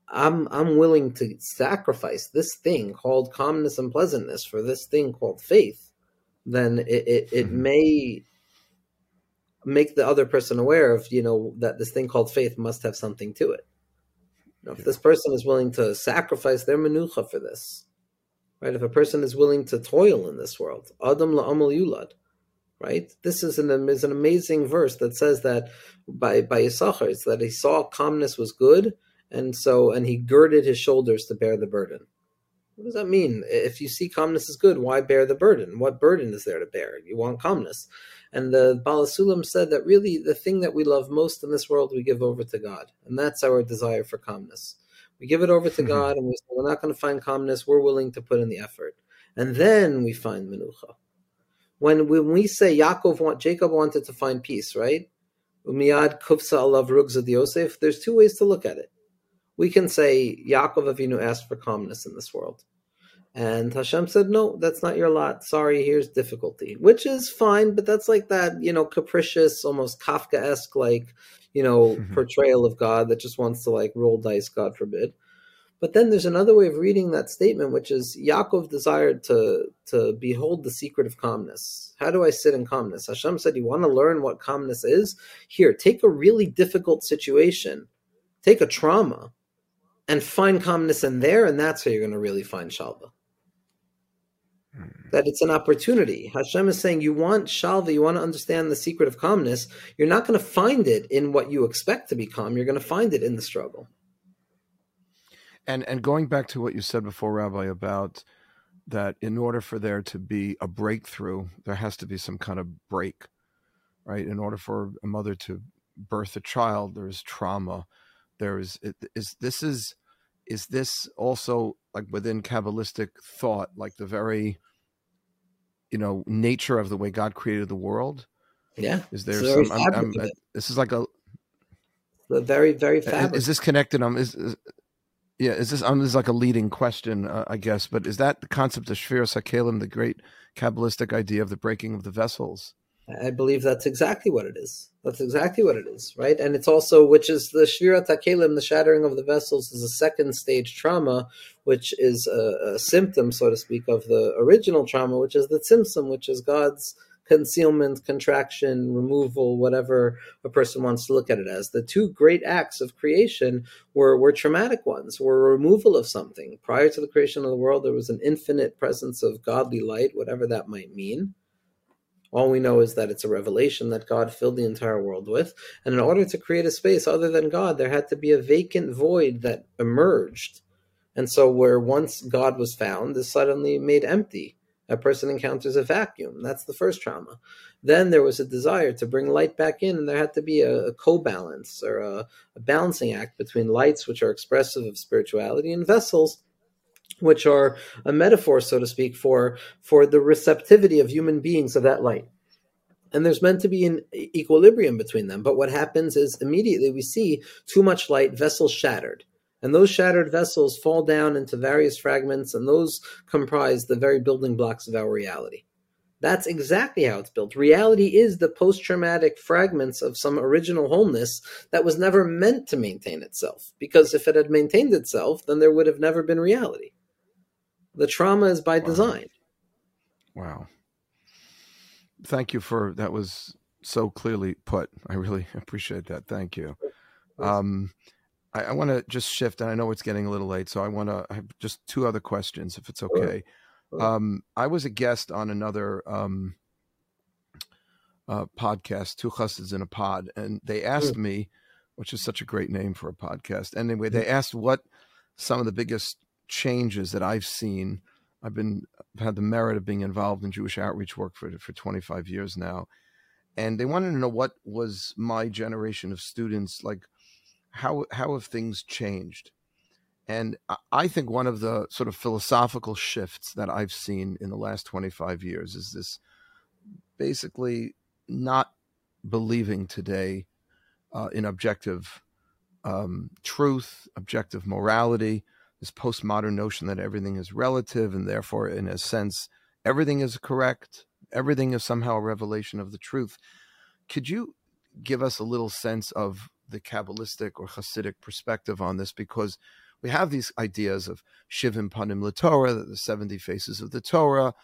I'm I'm willing to sacrifice this thing called calmness and pleasantness for this thing called faith, then it, it, it mm-hmm. may make the other person aware of, you know, that this thing called faith must have something to it. You know, if this person is willing to sacrifice their menucha for this, right? If a person is willing to toil in this world, Adam la'amal yulad, right? This is an is an amazing verse that says that by by Yisachar, it's that he saw calmness was good, and so and he girded his shoulders to bear the burden. What does that mean? If you see calmness is good, why bear the burden? What burden is there to bear? You want calmness. And the Baal HaSulam said that really the thing that we love most in this world we give over to God. And that's our desire for calmness. We give it over to mm-hmm. God and we say, we're not going to find calmness. We're willing to put in the effort. And then we find menucha. When, when we say Yaakov want, Jacob wanted to find peace, right? Umiyad kufsa alav rugza Yosef. There's two ways to look at it. We can say Yaakov Avinu asked for calmness in this world. And Hashem said, No, that's not your lot. Sorry, here's difficulty. Which is fine, but that's like that, you know, capricious, almost Kafka esque, like, you know, mm-hmm. portrayal of God that just wants to like roll dice, God forbid. But then there's another way of reading that statement, which is Yaakov desired to to behold the secret of calmness. How do I sit in calmness? Hashem said, You want to learn what calmness is? Here, take a really difficult situation, take a trauma, and find calmness in there, and that's where you're going to really find Shalva. Hmm. That it's an opportunity. Hashem is saying, You want Shalva, you want to understand the secret of calmness. You're not going to find it in what you expect to be calm, you're going to find it in the struggle. And and going back to what you said before, Rabbi, about that in order for there to be a breakthrough, there has to be some kind of break, right? In order for a mother to birth a child, there is trauma. There is is this is is this also like within Kabbalistic thought, like the very you know nature of the way God created the world? Yeah. Is there some? I'm, I'm, I, this is like a the very very fabric. Is, is this connected? Um, is, is yeah, is this? Um, this is like a leading question, uh, I guess. But is that the concept of Shviras Hakelim, the great Kabbalistic idea of the breaking of the vessels? I believe that's exactly what it is. That's exactly what it is, right? And it's also, which is the Shvirat Hakelim, the shattering of the vessels, is a second stage trauma, which is a, a symptom, so to speak, of the original trauma, which is the tzimtzum, which is God's concealment, contraction, removal, whatever a person wants to look at it as. The two great acts of creation were, were traumatic ones, were removal of something. Prior to the creation of the world, there was an infinite presence of godly light, whatever that might mean. All we know is that it's a revelation that God filled the entire world with. And in order to create a space other than God, there had to be a vacant void that emerged. And so, where once God was found is suddenly made empty a person encounters a vacuum. That's the first trauma. Then there was a desire to bring light back in, and there had to be a, a co balance or a, a balancing act between lights, which are expressive of spirituality, and vessels, which are a metaphor, so to speak, for, for the receptivity of human beings of that light. And there's meant to be an equilibrium between them. But what happens is immediately we see too much light, vessels shattered. And those shattered vessels fall down into various fragments, and those comprise the very building blocks of our reality. That's exactly how it's built. Reality is the post traumatic fragments of some original wholeness that was never meant to maintain itself. Because if it had maintained itself, then there would have never been reality. The trauma is by wow. design. Wow. Thank you for that was so clearly put. I really appreciate that. Thank you. Um, I, I want to just shift, and I know it's getting a little late, so I want to have just two other questions, if it's okay. Sure. Um, I was a guest on another um, uh, podcast, Two Chassids in a Pod, and they asked mm. me, which is such a great name for a podcast. Anyway, they mm. asked what some of the biggest changes that I've seen. I've been I've had the merit of being involved in Jewish outreach work for for 25 years now, and they wanted to know what was my generation of students like how how have things changed? And I think one of the sort of philosophical shifts that I've seen in the last 25 years is this basically not believing today uh, in objective um, truth, objective morality, this postmodern notion that everything is relative and therefore, in a sense, everything is correct, everything is somehow a revelation of the truth. Could you give us a little sense of the Kabbalistic or Hasidic perspective on this because we have these ideas of Shivim Panim LaTorah, the 70 faces of the Torah,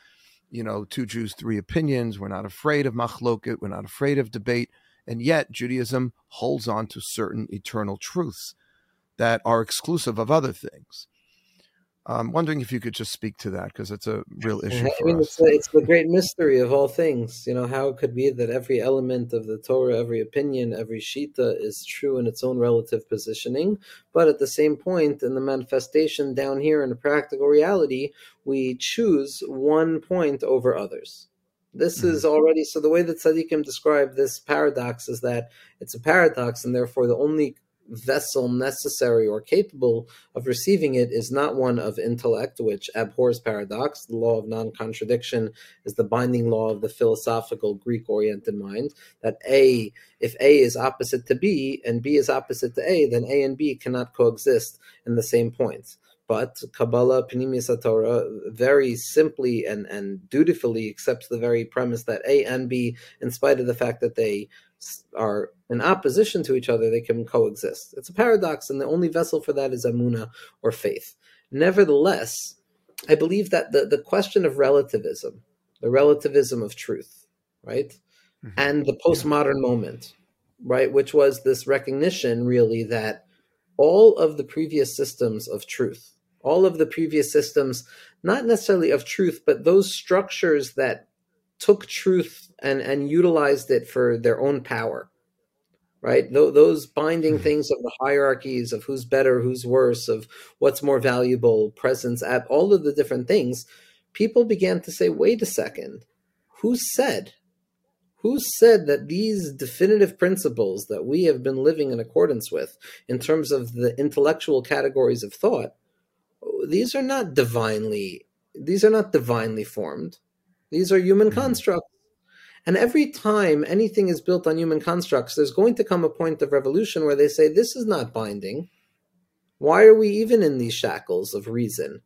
you know, two Jews, three opinions. We're not afraid of machloket. We're not afraid of debate. And yet Judaism holds on to certain eternal truths that are exclusive of other things. I'm wondering if you could just speak to that because it's a real issue. I mean, it's, a, it's the great mystery of all things. You know, how it could be that every element of the Torah, every opinion, every shita is true in its own relative positioning, but at the same point, in the manifestation down here in the practical reality, we choose one point over others. This mm-hmm. is already so. The way that tzaddikim describe this paradox is that it's a paradox, and therefore the only vessel necessary or capable of receiving it is not one of intellect, which abhors paradox. The law of non contradiction is the binding law of the philosophical Greek oriented mind. That A, if A is opposite to B and B is opposite to A, then A and B cannot coexist in the same point. But Kabbalah, Pnimius Torah, very simply and, and dutifully accepts the very premise that A and B, in spite of the fact that they are in opposition to each other, they can coexist. It's a paradox, and the only vessel for that is amuna or faith. Nevertheless, I believe that the, the question of relativism, the relativism of truth, right, mm-hmm. and the postmodern moment, right, which was this recognition really that all of the previous systems of truth, all of the previous systems, not necessarily of truth, but those structures that took truth and and utilized it for their own power right Th- those binding mm-hmm. things of the hierarchies of who's better who's worse of what's more valuable presence at all of the different things people began to say wait a second who said who said that these definitive principles that we have been living in accordance with in terms of the intellectual categories of thought these are not divinely these are not divinely formed these are human mm-hmm. constructs. And every time anything is built on human constructs, there's going to come a point of revolution where they say, this is not binding. Why are we even in these shackles of reason?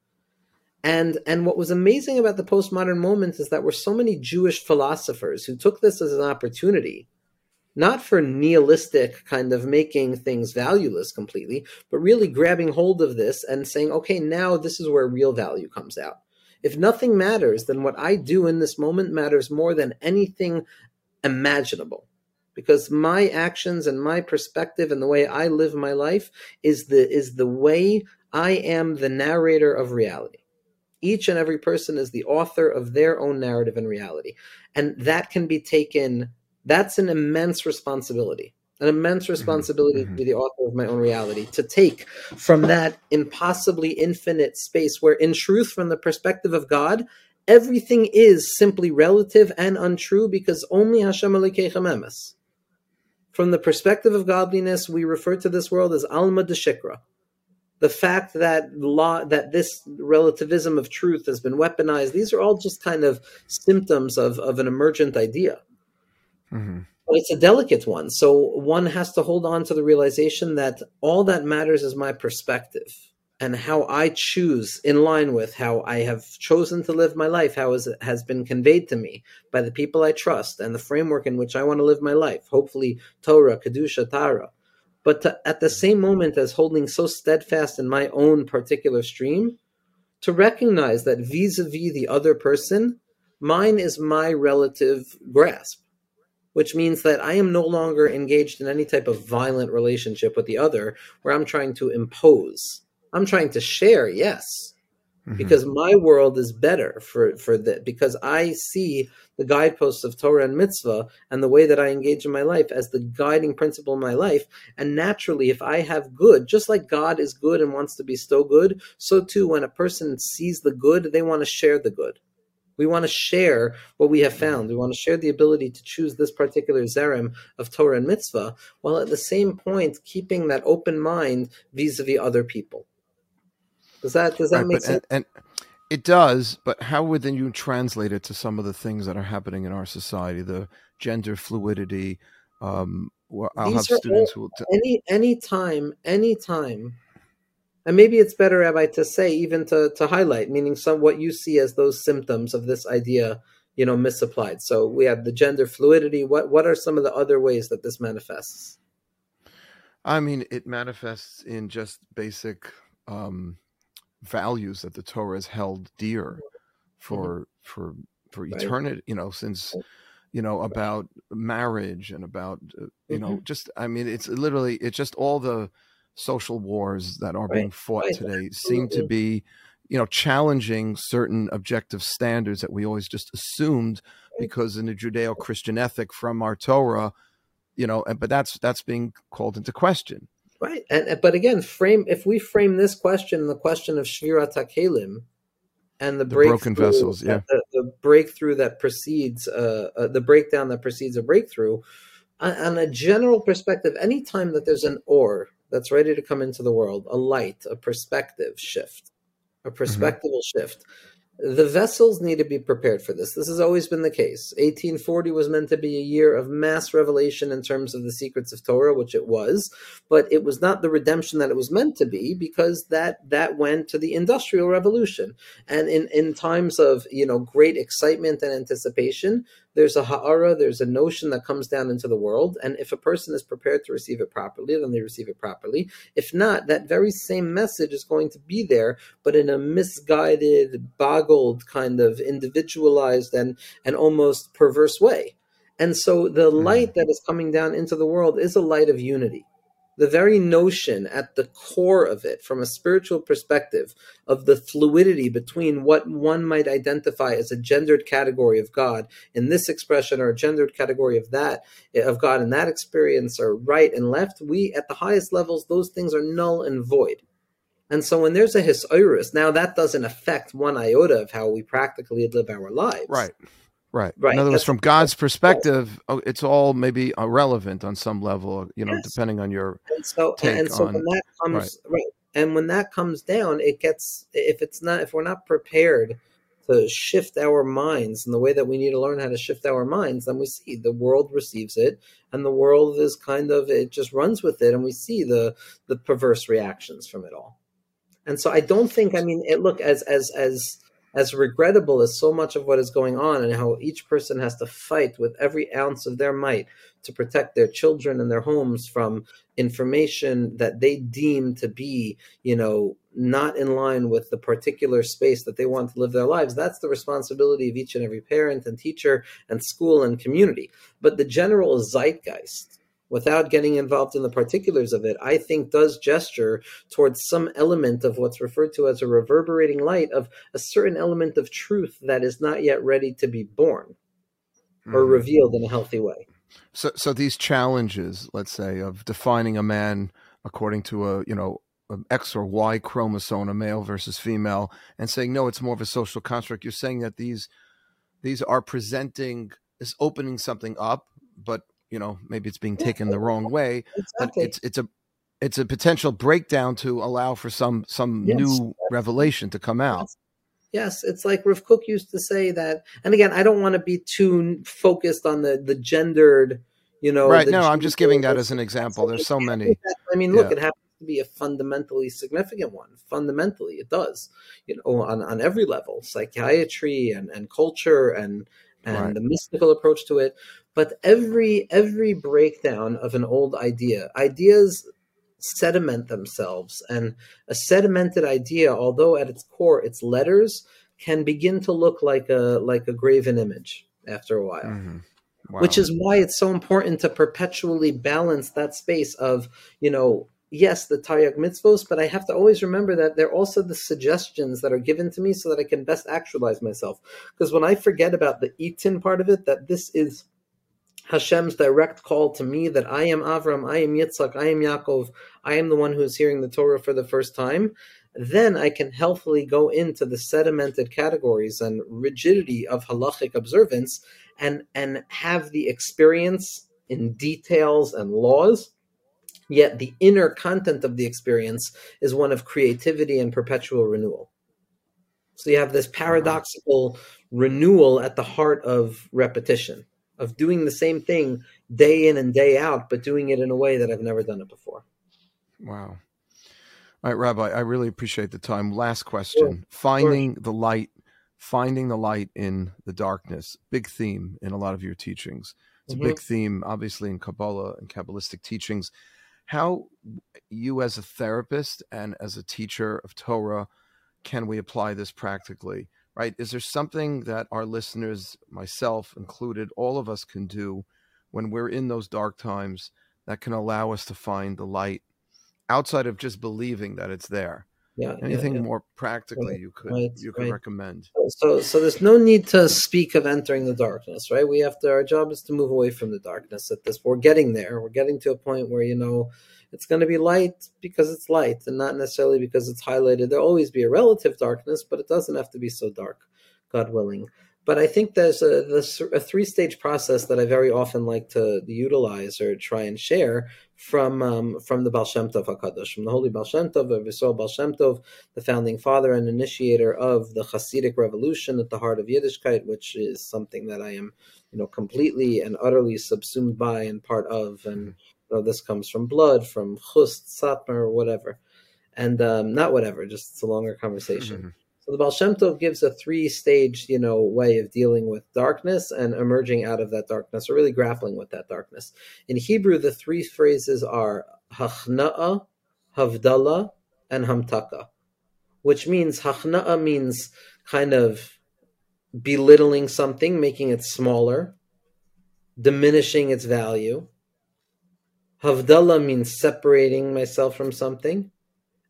And and what was amazing about the postmodern moment is that were so many Jewish philosophers who took this as an opportunity, not for nihilistic kind of making things valueless completely, but really grabbing hold of this and saying, okay, now this is where real value comes out. If nothing matters, then what I do in this moment matters more than anything imaginable. Because my actions and my perspective and the way I live my life is the is the way I am the narrator of reality. Each and every person is the author of their own narrative and reality. And that can be taken, that's an immense responsibility an immense mm-hmm. responsibility mm-hmm. to be the author of my own reality, to take from that impossibly infinite space where, in truth, from the perspective of God, everything is simply relative and untrue because only Hashem Elokeichem emes. From the perspective of godliness, we refer to this world as Alma de Shikra. The fact that law, that this relativism of truth has been weaponized, these are all just kind of symptoms of, of an emergent idea. Mm-hmm but it's a delicate one. So one has to hold on to the realization that all that matters is my perspective and how I choose in line with how I have chosen to live my life, how it has been conveyed to me by the people I trust and the framework in which I want to live my life. Hopefully, Torah, Kedusha, Tara. But to, at the same moment as holding so steadfast in my own particular stream, to recognize that vis a vis the other person, mine is my relative grasp which means that I am no longer engaged in any type of violent relationship with the other where I'm trying to impose. I'm trying to share, yes, mm-hmm. because my world is better for, for that, because I see the guideposts of Torah and mitzvah and the way that I engage in my life as the guiding principle in my life. And naturally, if I have good, just like God is good and wants to bestow good, so too when a person sees the good, they want to share the good. We want to share what we have found. We want to share the ability to choose this particular zerem of Torah and mitzvah, while at the same point keeping that open mind vis-a-vis other people. Does that does that right, make but, sense? And, and, it does, but how would then you translate it to some of the things that are happening in our society, the gender fluidity? Um, I'll These have students all, who t- any any time any time and maybe it's better, Rabbi, to say even to to highlight, meaning some what you see as those symptoms of this idea, you know, misapplied. So we have the gender fluidity. What what are some of the other ways that this manifests? I mean, it manifests in just basic um, values that the Torah has held dear for mm-hmm. for for eternity. Right. You know, since you know about marriage and about uh, you mm-hmm. know just I mean, it's literally it's just all the social wars that are right. being fought right. today seem to be you know, challenging certain objective standards that we always just assumed because in the Judeo-Christian ethic from our Torah, you know, but that's that's being called into question. Right, and but again, frame if we frame this question, the question of Shvirat HaKelim, and the, the broken vessels, yeah, the, the, breakthrough that precedes uh, uh, the breakdown that precedes a breakthrough. On, on a general perspective, anytime that there's an or that's ready to come into the world, a light, a perspective shift, a mm-hmm. perspectival mm-hmm. shift, the vessels need to be prepared for this. This has always been the case. 1840 was meant to be a year of mass revelation in terms of the secrets of Torah, which it was, but it was not the redemption that it was meant to be because that that went to the industrial revolution. And in in times of, you know, great excitement and anticipation, there's a ha'ara, there's a notion that comes down into the world. And if a person is prepared to receive it properly, then they receive it properly. If not, that very same message is going to be there, but in a misguided, boggled, kind of individualized and, and almost perverse way. And so the hmm. light that is coming down into the world is a light of unity the very notion at the core of it, from a spiritual perspective, of the fluidity between what one might identify as a gendered category of God in this expression or a gendered category of that, of God in that experience, or right and left, we, at the highest levels, those things are null and void. And so when there's a hisoirus, now that doesn't affect one iota of how we practically live our lives. Right. Right. Right. In other words, from God's perspective, oh, it's all maybe irrelevant on some level, you know, yes. depending on your and so take and so on, when that comes right. right. And when that comes down, it gets if it's not if we're not prepared to shift our minds in the way that we need to learn how to shift our minds, then we see the world receives it and the world is kind of it just runs with it and we see the the perverse reactions from it all. And so I don't think I mean it look as as as as regrettable as so much of what is going on and how each person has to fight with every ounce of their might to protect their children and their homes from information that they deem to be, you know, not in line with the particular space that they want to live their lives. That's the responsibility of each and every parent and teacher and school and community. But the general zeitgeist without getting involved in the particulars of it, I think does gesture towards some element of what's referred to as a reverberating light of a certain element of truth that is not yet ready to be born or mm-hmm. revealed in a healthy way. So, so these challenges, let's say, of defining a man according to a you know an X or Y chromosome, a male versus female, and saying no, it's more of a social construct. You're saying that these these are presenting is opening something up, but you know maybe it's being taken the wrong way exactly. but it's it's a it's a potential breakdown to allow for some some yes. new revelation to come out yes. yes. it's like Rav Kook used to say that and again i don't want to be too focused on the the gendered you know right no i'm just giving that as an example there's so many i mean look yeah. it happens to be a fundamentally significant one fundamentally it does you know on, on every level psychiatry and, and culture and and right. the mystical approach to it but every every breakdown of an old idea ideas sediment themselves and a sedimented idea although at its core its letters can begin to look like a like a graven image after a while mm-hmm. wow. which is why it's so important to perpetually balance that space of you know yes, the Taryag mitzvos, but I have to always remember that they're also the suggestions that are given to me so that I can best actualize myself. Because when I forget about the eatin part of it, that this is Hashem's direct call to me that I am Avram, I am Yitzhak, I am Yaakov, I am the one who is hearing the Torah for the first time, then I can healthily go into the sedimented categories and rigidity of halachic observance and, and have the experience in details and laws. Yet the inner content of the experience is one of creativity and perpetual renewal. So you have this paradoxical renewal at the heart of repetition of doing the same thing day in and day out, but doing it in a way that I've never done it before. Wow. All right, Rabbi, I really appreciate the time. Last question. Sure. Finding sure. the light, finding the light in the darkness, big theme in a lot of your teachings. It's mm-hmm. a big theme, obviously, in Kabbalah and Kabbalistic teachings. How you, as a therapist and as a teacher of Torah, can we apply this practically? right? Is there something that our listeners, myself included, all of us can do when we're in those dark times that can allow us to find the light outside of just believing that it's there? Yeah. Anything yeah, yeah. more practically you could Right, you could right. recommend? So, so there's no need to speak of entering the darkness, right? We have to. Our job is to move away from the darkness. At this, we're getting there. We're getting to a point where you know it's going to be light because it's light, and not necessarily because it's highlighted. There'll always be a relative darkness, but it doesn't have to be so dark, God willing. But I think there's a, a three stage process that I very often like to utilize or try and share from um, from the Baal Shem Tov Hakadosh, from the Holy Baal Shem Tov, of Yisrael Baal Shem Tov, the founding father and initiator of the Hasidic revolution at the heart of Yiddishkeit, which is something that I am, you know, completely and utterly subsumed by and part of. And you know, this comes from blood, from Chust, Satmar, whatever, and um, not whatever, just it's a longer conversation. So the Baal Shem Tov gives a three-stage, you know, way of dealing with darkness and emerging out of that darkness, or really grappling with that darkness. In Hebrew, the three phrases are Hachna'a, Havdalah, and Hamtaka, which means Hachna'a means kind of belittling something, making it smaller, diminishing its value. Havdalah means separating myself from something,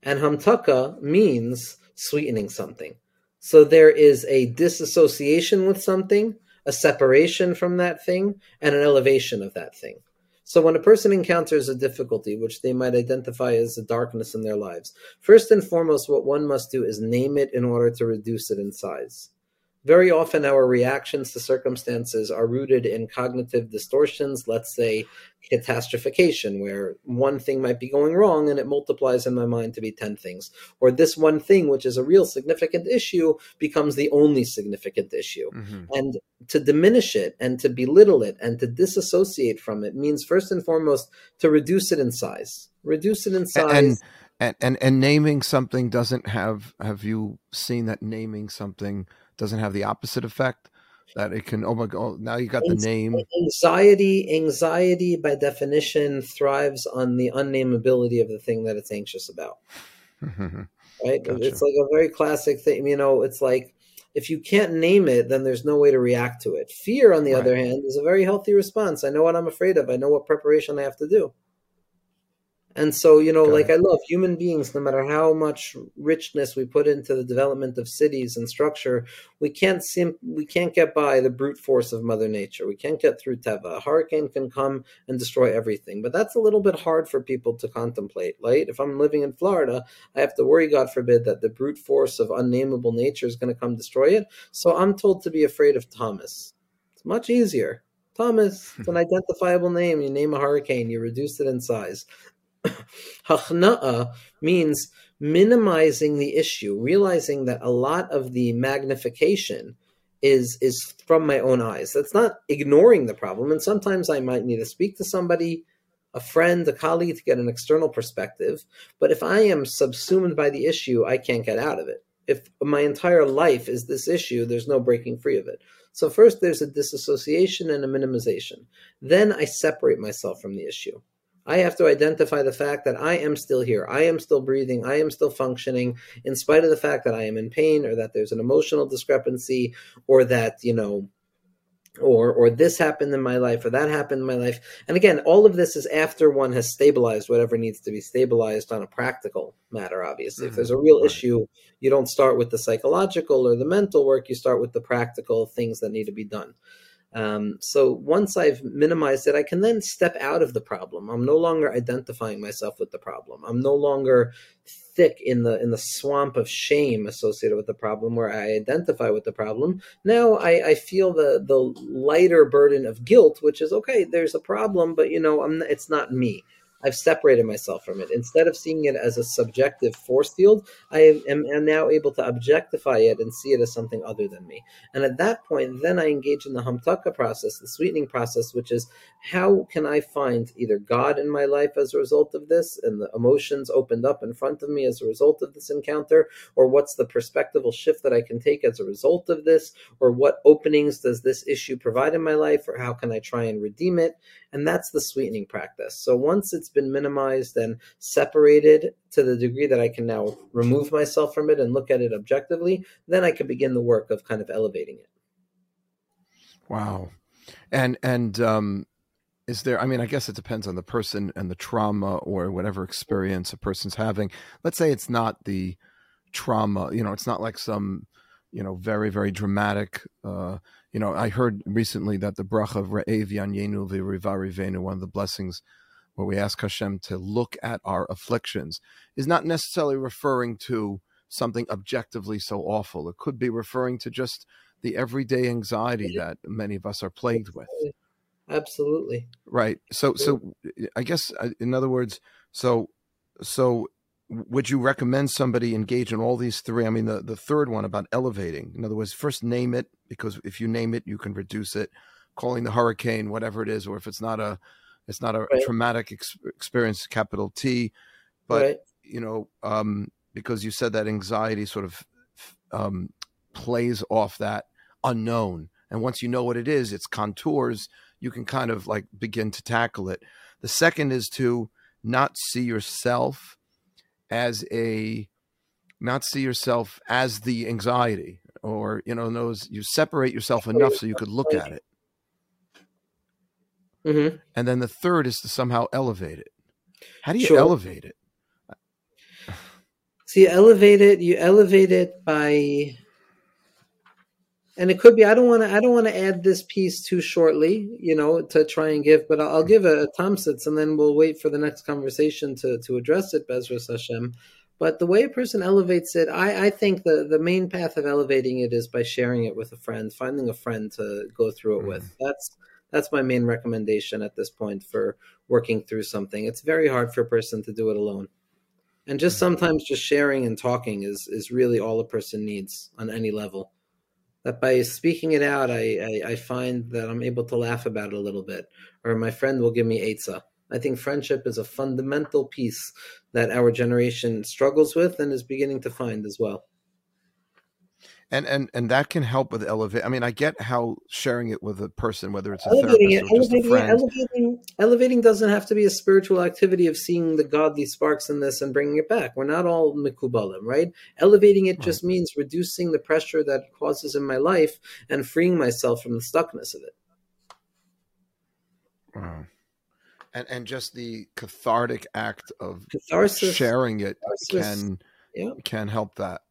and Hamtaka means sweetening something. So there is a disassociation with something, a separation from that thing, and an elevation of that thing. So when a person encounters a difficulty, which they might identify as a darkness in their lives, first and foremost, what one must do is name it in order to reduce it in size. Very often, our reactions to circumstances are rooted in cognitive distortions, let's say catastrophication, where one thing might be going wrong and it multiplies in my mind to be 10 things. Or this one thing, which is a real significant issue, becomes the only significant issue. Mhm. And to diminish it and to belittle it and to disassociate from it means, first and foremost, to reduce it in size. Reduce it in size. And, and and and naming something doesn't have have you seen that naming something doesn't have the opposite effect that it can oh my god now you got the name. anxiety anxiety by definition thrives on the unnamability of the thing that it's anxious about. Right? Gotcha. it's like a very classic thing you know it's like if you can't name it then there's no way to react to it. Fear on the Right. other hand is a very healthy response. I know what i'm afraid of. I know what preparation i have to do and so you know Got like it. i love human beings no matter how much richness we put into the development of cities and structure we can't sim- we can't get by the brute force of mother nature. We can't get through teva. A hurricane can come and destroy everything but that's a little bit hard for people to contemplate right? If i'm living in florida i have to worry god forbid that the brute force of unnamable nature is going to come destroy it. So i'm told to be afraid of thomas. It's much easier. Thomas it's an identifiable name. You name a hurricane you reduce it in size Hachna'a means minimizing the issue, realizing that a lot of the magnification is is from my own eyes. That's not ignoring the problem. And sometimes I might need to speak to somebody, a friend, a colleague to get an external perspective. But if I am subsumed by the issue, I can't get out of it. If my entire life is this issue, there's no breaking free of it. So first there's a disassociation and a minimization. Then I separate myself from the issue. I have to identify the fact that I am still here. I am still breathing. I am still functioning in spite of the fact that I am in pain or that there's an emotional discrepancy or that, you know, or or this happened in my life or that happened in my life. And again, all of this is after one has stabilized whatever needs to be stabilized on a practical matter, obviously. If Mhm. there's a real Right. issue, you don't start with the psychological or the mental work, you start with the practical things that need to be done. Um, so once I've minimized it, I can then step out of the problem. I'm no longer identifying myself with the problem. I'm no longer thick in the in the swamp of shame associated with the problem where I identify with the problem. Now I, I feel the the lighter burden of guilt, which is okay, there's a problem, but you know, I'm it's not me. I've separated myself from it. Instead of seeing it as a subjective force field, I am, am now able to objectify it and see it as something other than me. And at that point, then I engage in the hamtaka process, the sweetening process, which is how can I find either God in my life as a result of this, and the emotions opened up in front of me as a result of this encounter, or what's the perspectival shift that I can take as a result of this, or what openings does this issue provide in my life, or how can I try and redeem it? And that's the sweetening practice. So once it's been minimized and separated to the degree that I can now remove myself from it and look at it objectively, then I can begin the work of kind of elevating it. Wow. And and um is there I mean I guess it depends on the person and the trauma or whatever experience a person's having. Let's say it's not the trauma. You know, it's not like some you know very very dramatic. Uh, you know, I heard recently that the bracha of Re'ev Yanyenu V'Rivarivenu, one of the blessings where we ask Hashem to look at our afflictions, is not necessarily referring to something objectively so awful. It could be referring to just the everyday anxiety that many of us are plagued with. Absolutely. Right. So, so I guess uh, in other words, so, so would you recommend somebody engage in all these three? I mean, the, the third one about elevating, in other words, first name it, because if you name it, you can reduce it, calling the hurricane, whatever it is, or if it's not a, it's not a right. traumatic ex- experience, capital T, but right. you know, um, because you said that anxiety sort of um, plays off that unknown. And once you know what it is, its contours, you can kind of like begin to tackle it. The second is to not see yourself as a not see yourself as the anxiety or you know those you separate yourself enough so you could look at it mm-hmm. and then the third is to somehow elevate it how do you sure. elevate it so you elevate it you elevate it by and it could be i don't want to i don't want to add this piece too shortly you know to try and give but i'll, I'll give a, a tamtzis and then we'll wait for the next conversation to to address it bezras hashem but the way a person elevates it i i think the the main path of elevating it is by sharing it with a friend finding a friend to go through it mm-hmm. with that's that's my main recommendation at this point for working through something it's very hard for a person to do it alone and just mm-hmm. sometimes just sharing and talking is is really all a person needs on any level that by speaking it out, I, I, I, find that I'm able to laugh about it a little bit, or my friend will give me eitzah. I think friendship is a fundamental piece that our generation struggles with and is beginning to find as well and and and that can help with elevate. I mean, I get how sharing it with a person, whether it's a elevating therapist it, or just a friend, elevating, elevating doesn't have to be a spiritual activity of seeing the godly sparks in this and bringing it back. We're not all mikubalim, right? Elevating it right. just means reducing the pressure that it causes in my life and freeing myself from the stuckness of it. Wow. And and just the cathartic act of Catharsis, sharing it catharsis, can yeah. can help that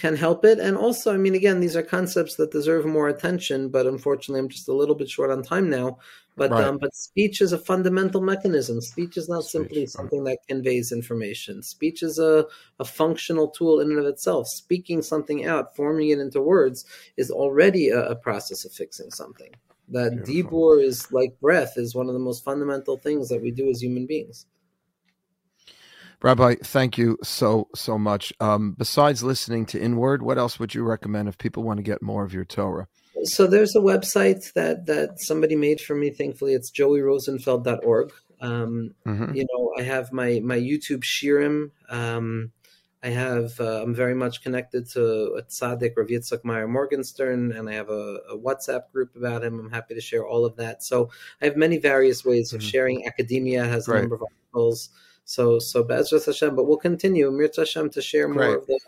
can help it. And also, I mean, again, these are concepts that deserve more attention, but unfortunately, I'm just a little bit short on time now. But right. um, but speech is a fundamental mechanism. Speech is not speech, simply something that conveys information. Speech is a, a functional tool in and of itself. Speaking something out, forming it into words, is already a, a process of fixing something. That dibur is like breath is one of the most fundamental things that we do as human beings. Rabbi, thank you so so much. Um, besides listening to Inward, what else would you recommend if people want to get more of your Torah? So there's a website that that somebody made for me. Thankfully, it's joeyrosenfeld.org. Um, mm-hmm. You know, I have my my YouTube shiurim. Um, I have uh, I'm very much connected to a tzaddik Rav Yitzchak Meyer Morgenstern, and I have a, a, WhatsApp group about him. I'm happy to share all of that. So I have many various ways of mm-hmm. sharing. Academia has a number of articles. So so Bezras Hashem, but we'll continue Mirz Hashem to share more Great. of the.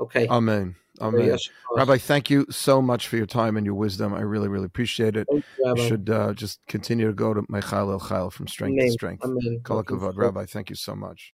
Okay. Amen. Amen. Rabbi, thank you so much for your time and your wisdom. I really, really appreciate it. You, you, should uh, just continue to go to Mechayil El Chayil from strength Amen. to strength. Amen. Kol Rabbi, thank you so much.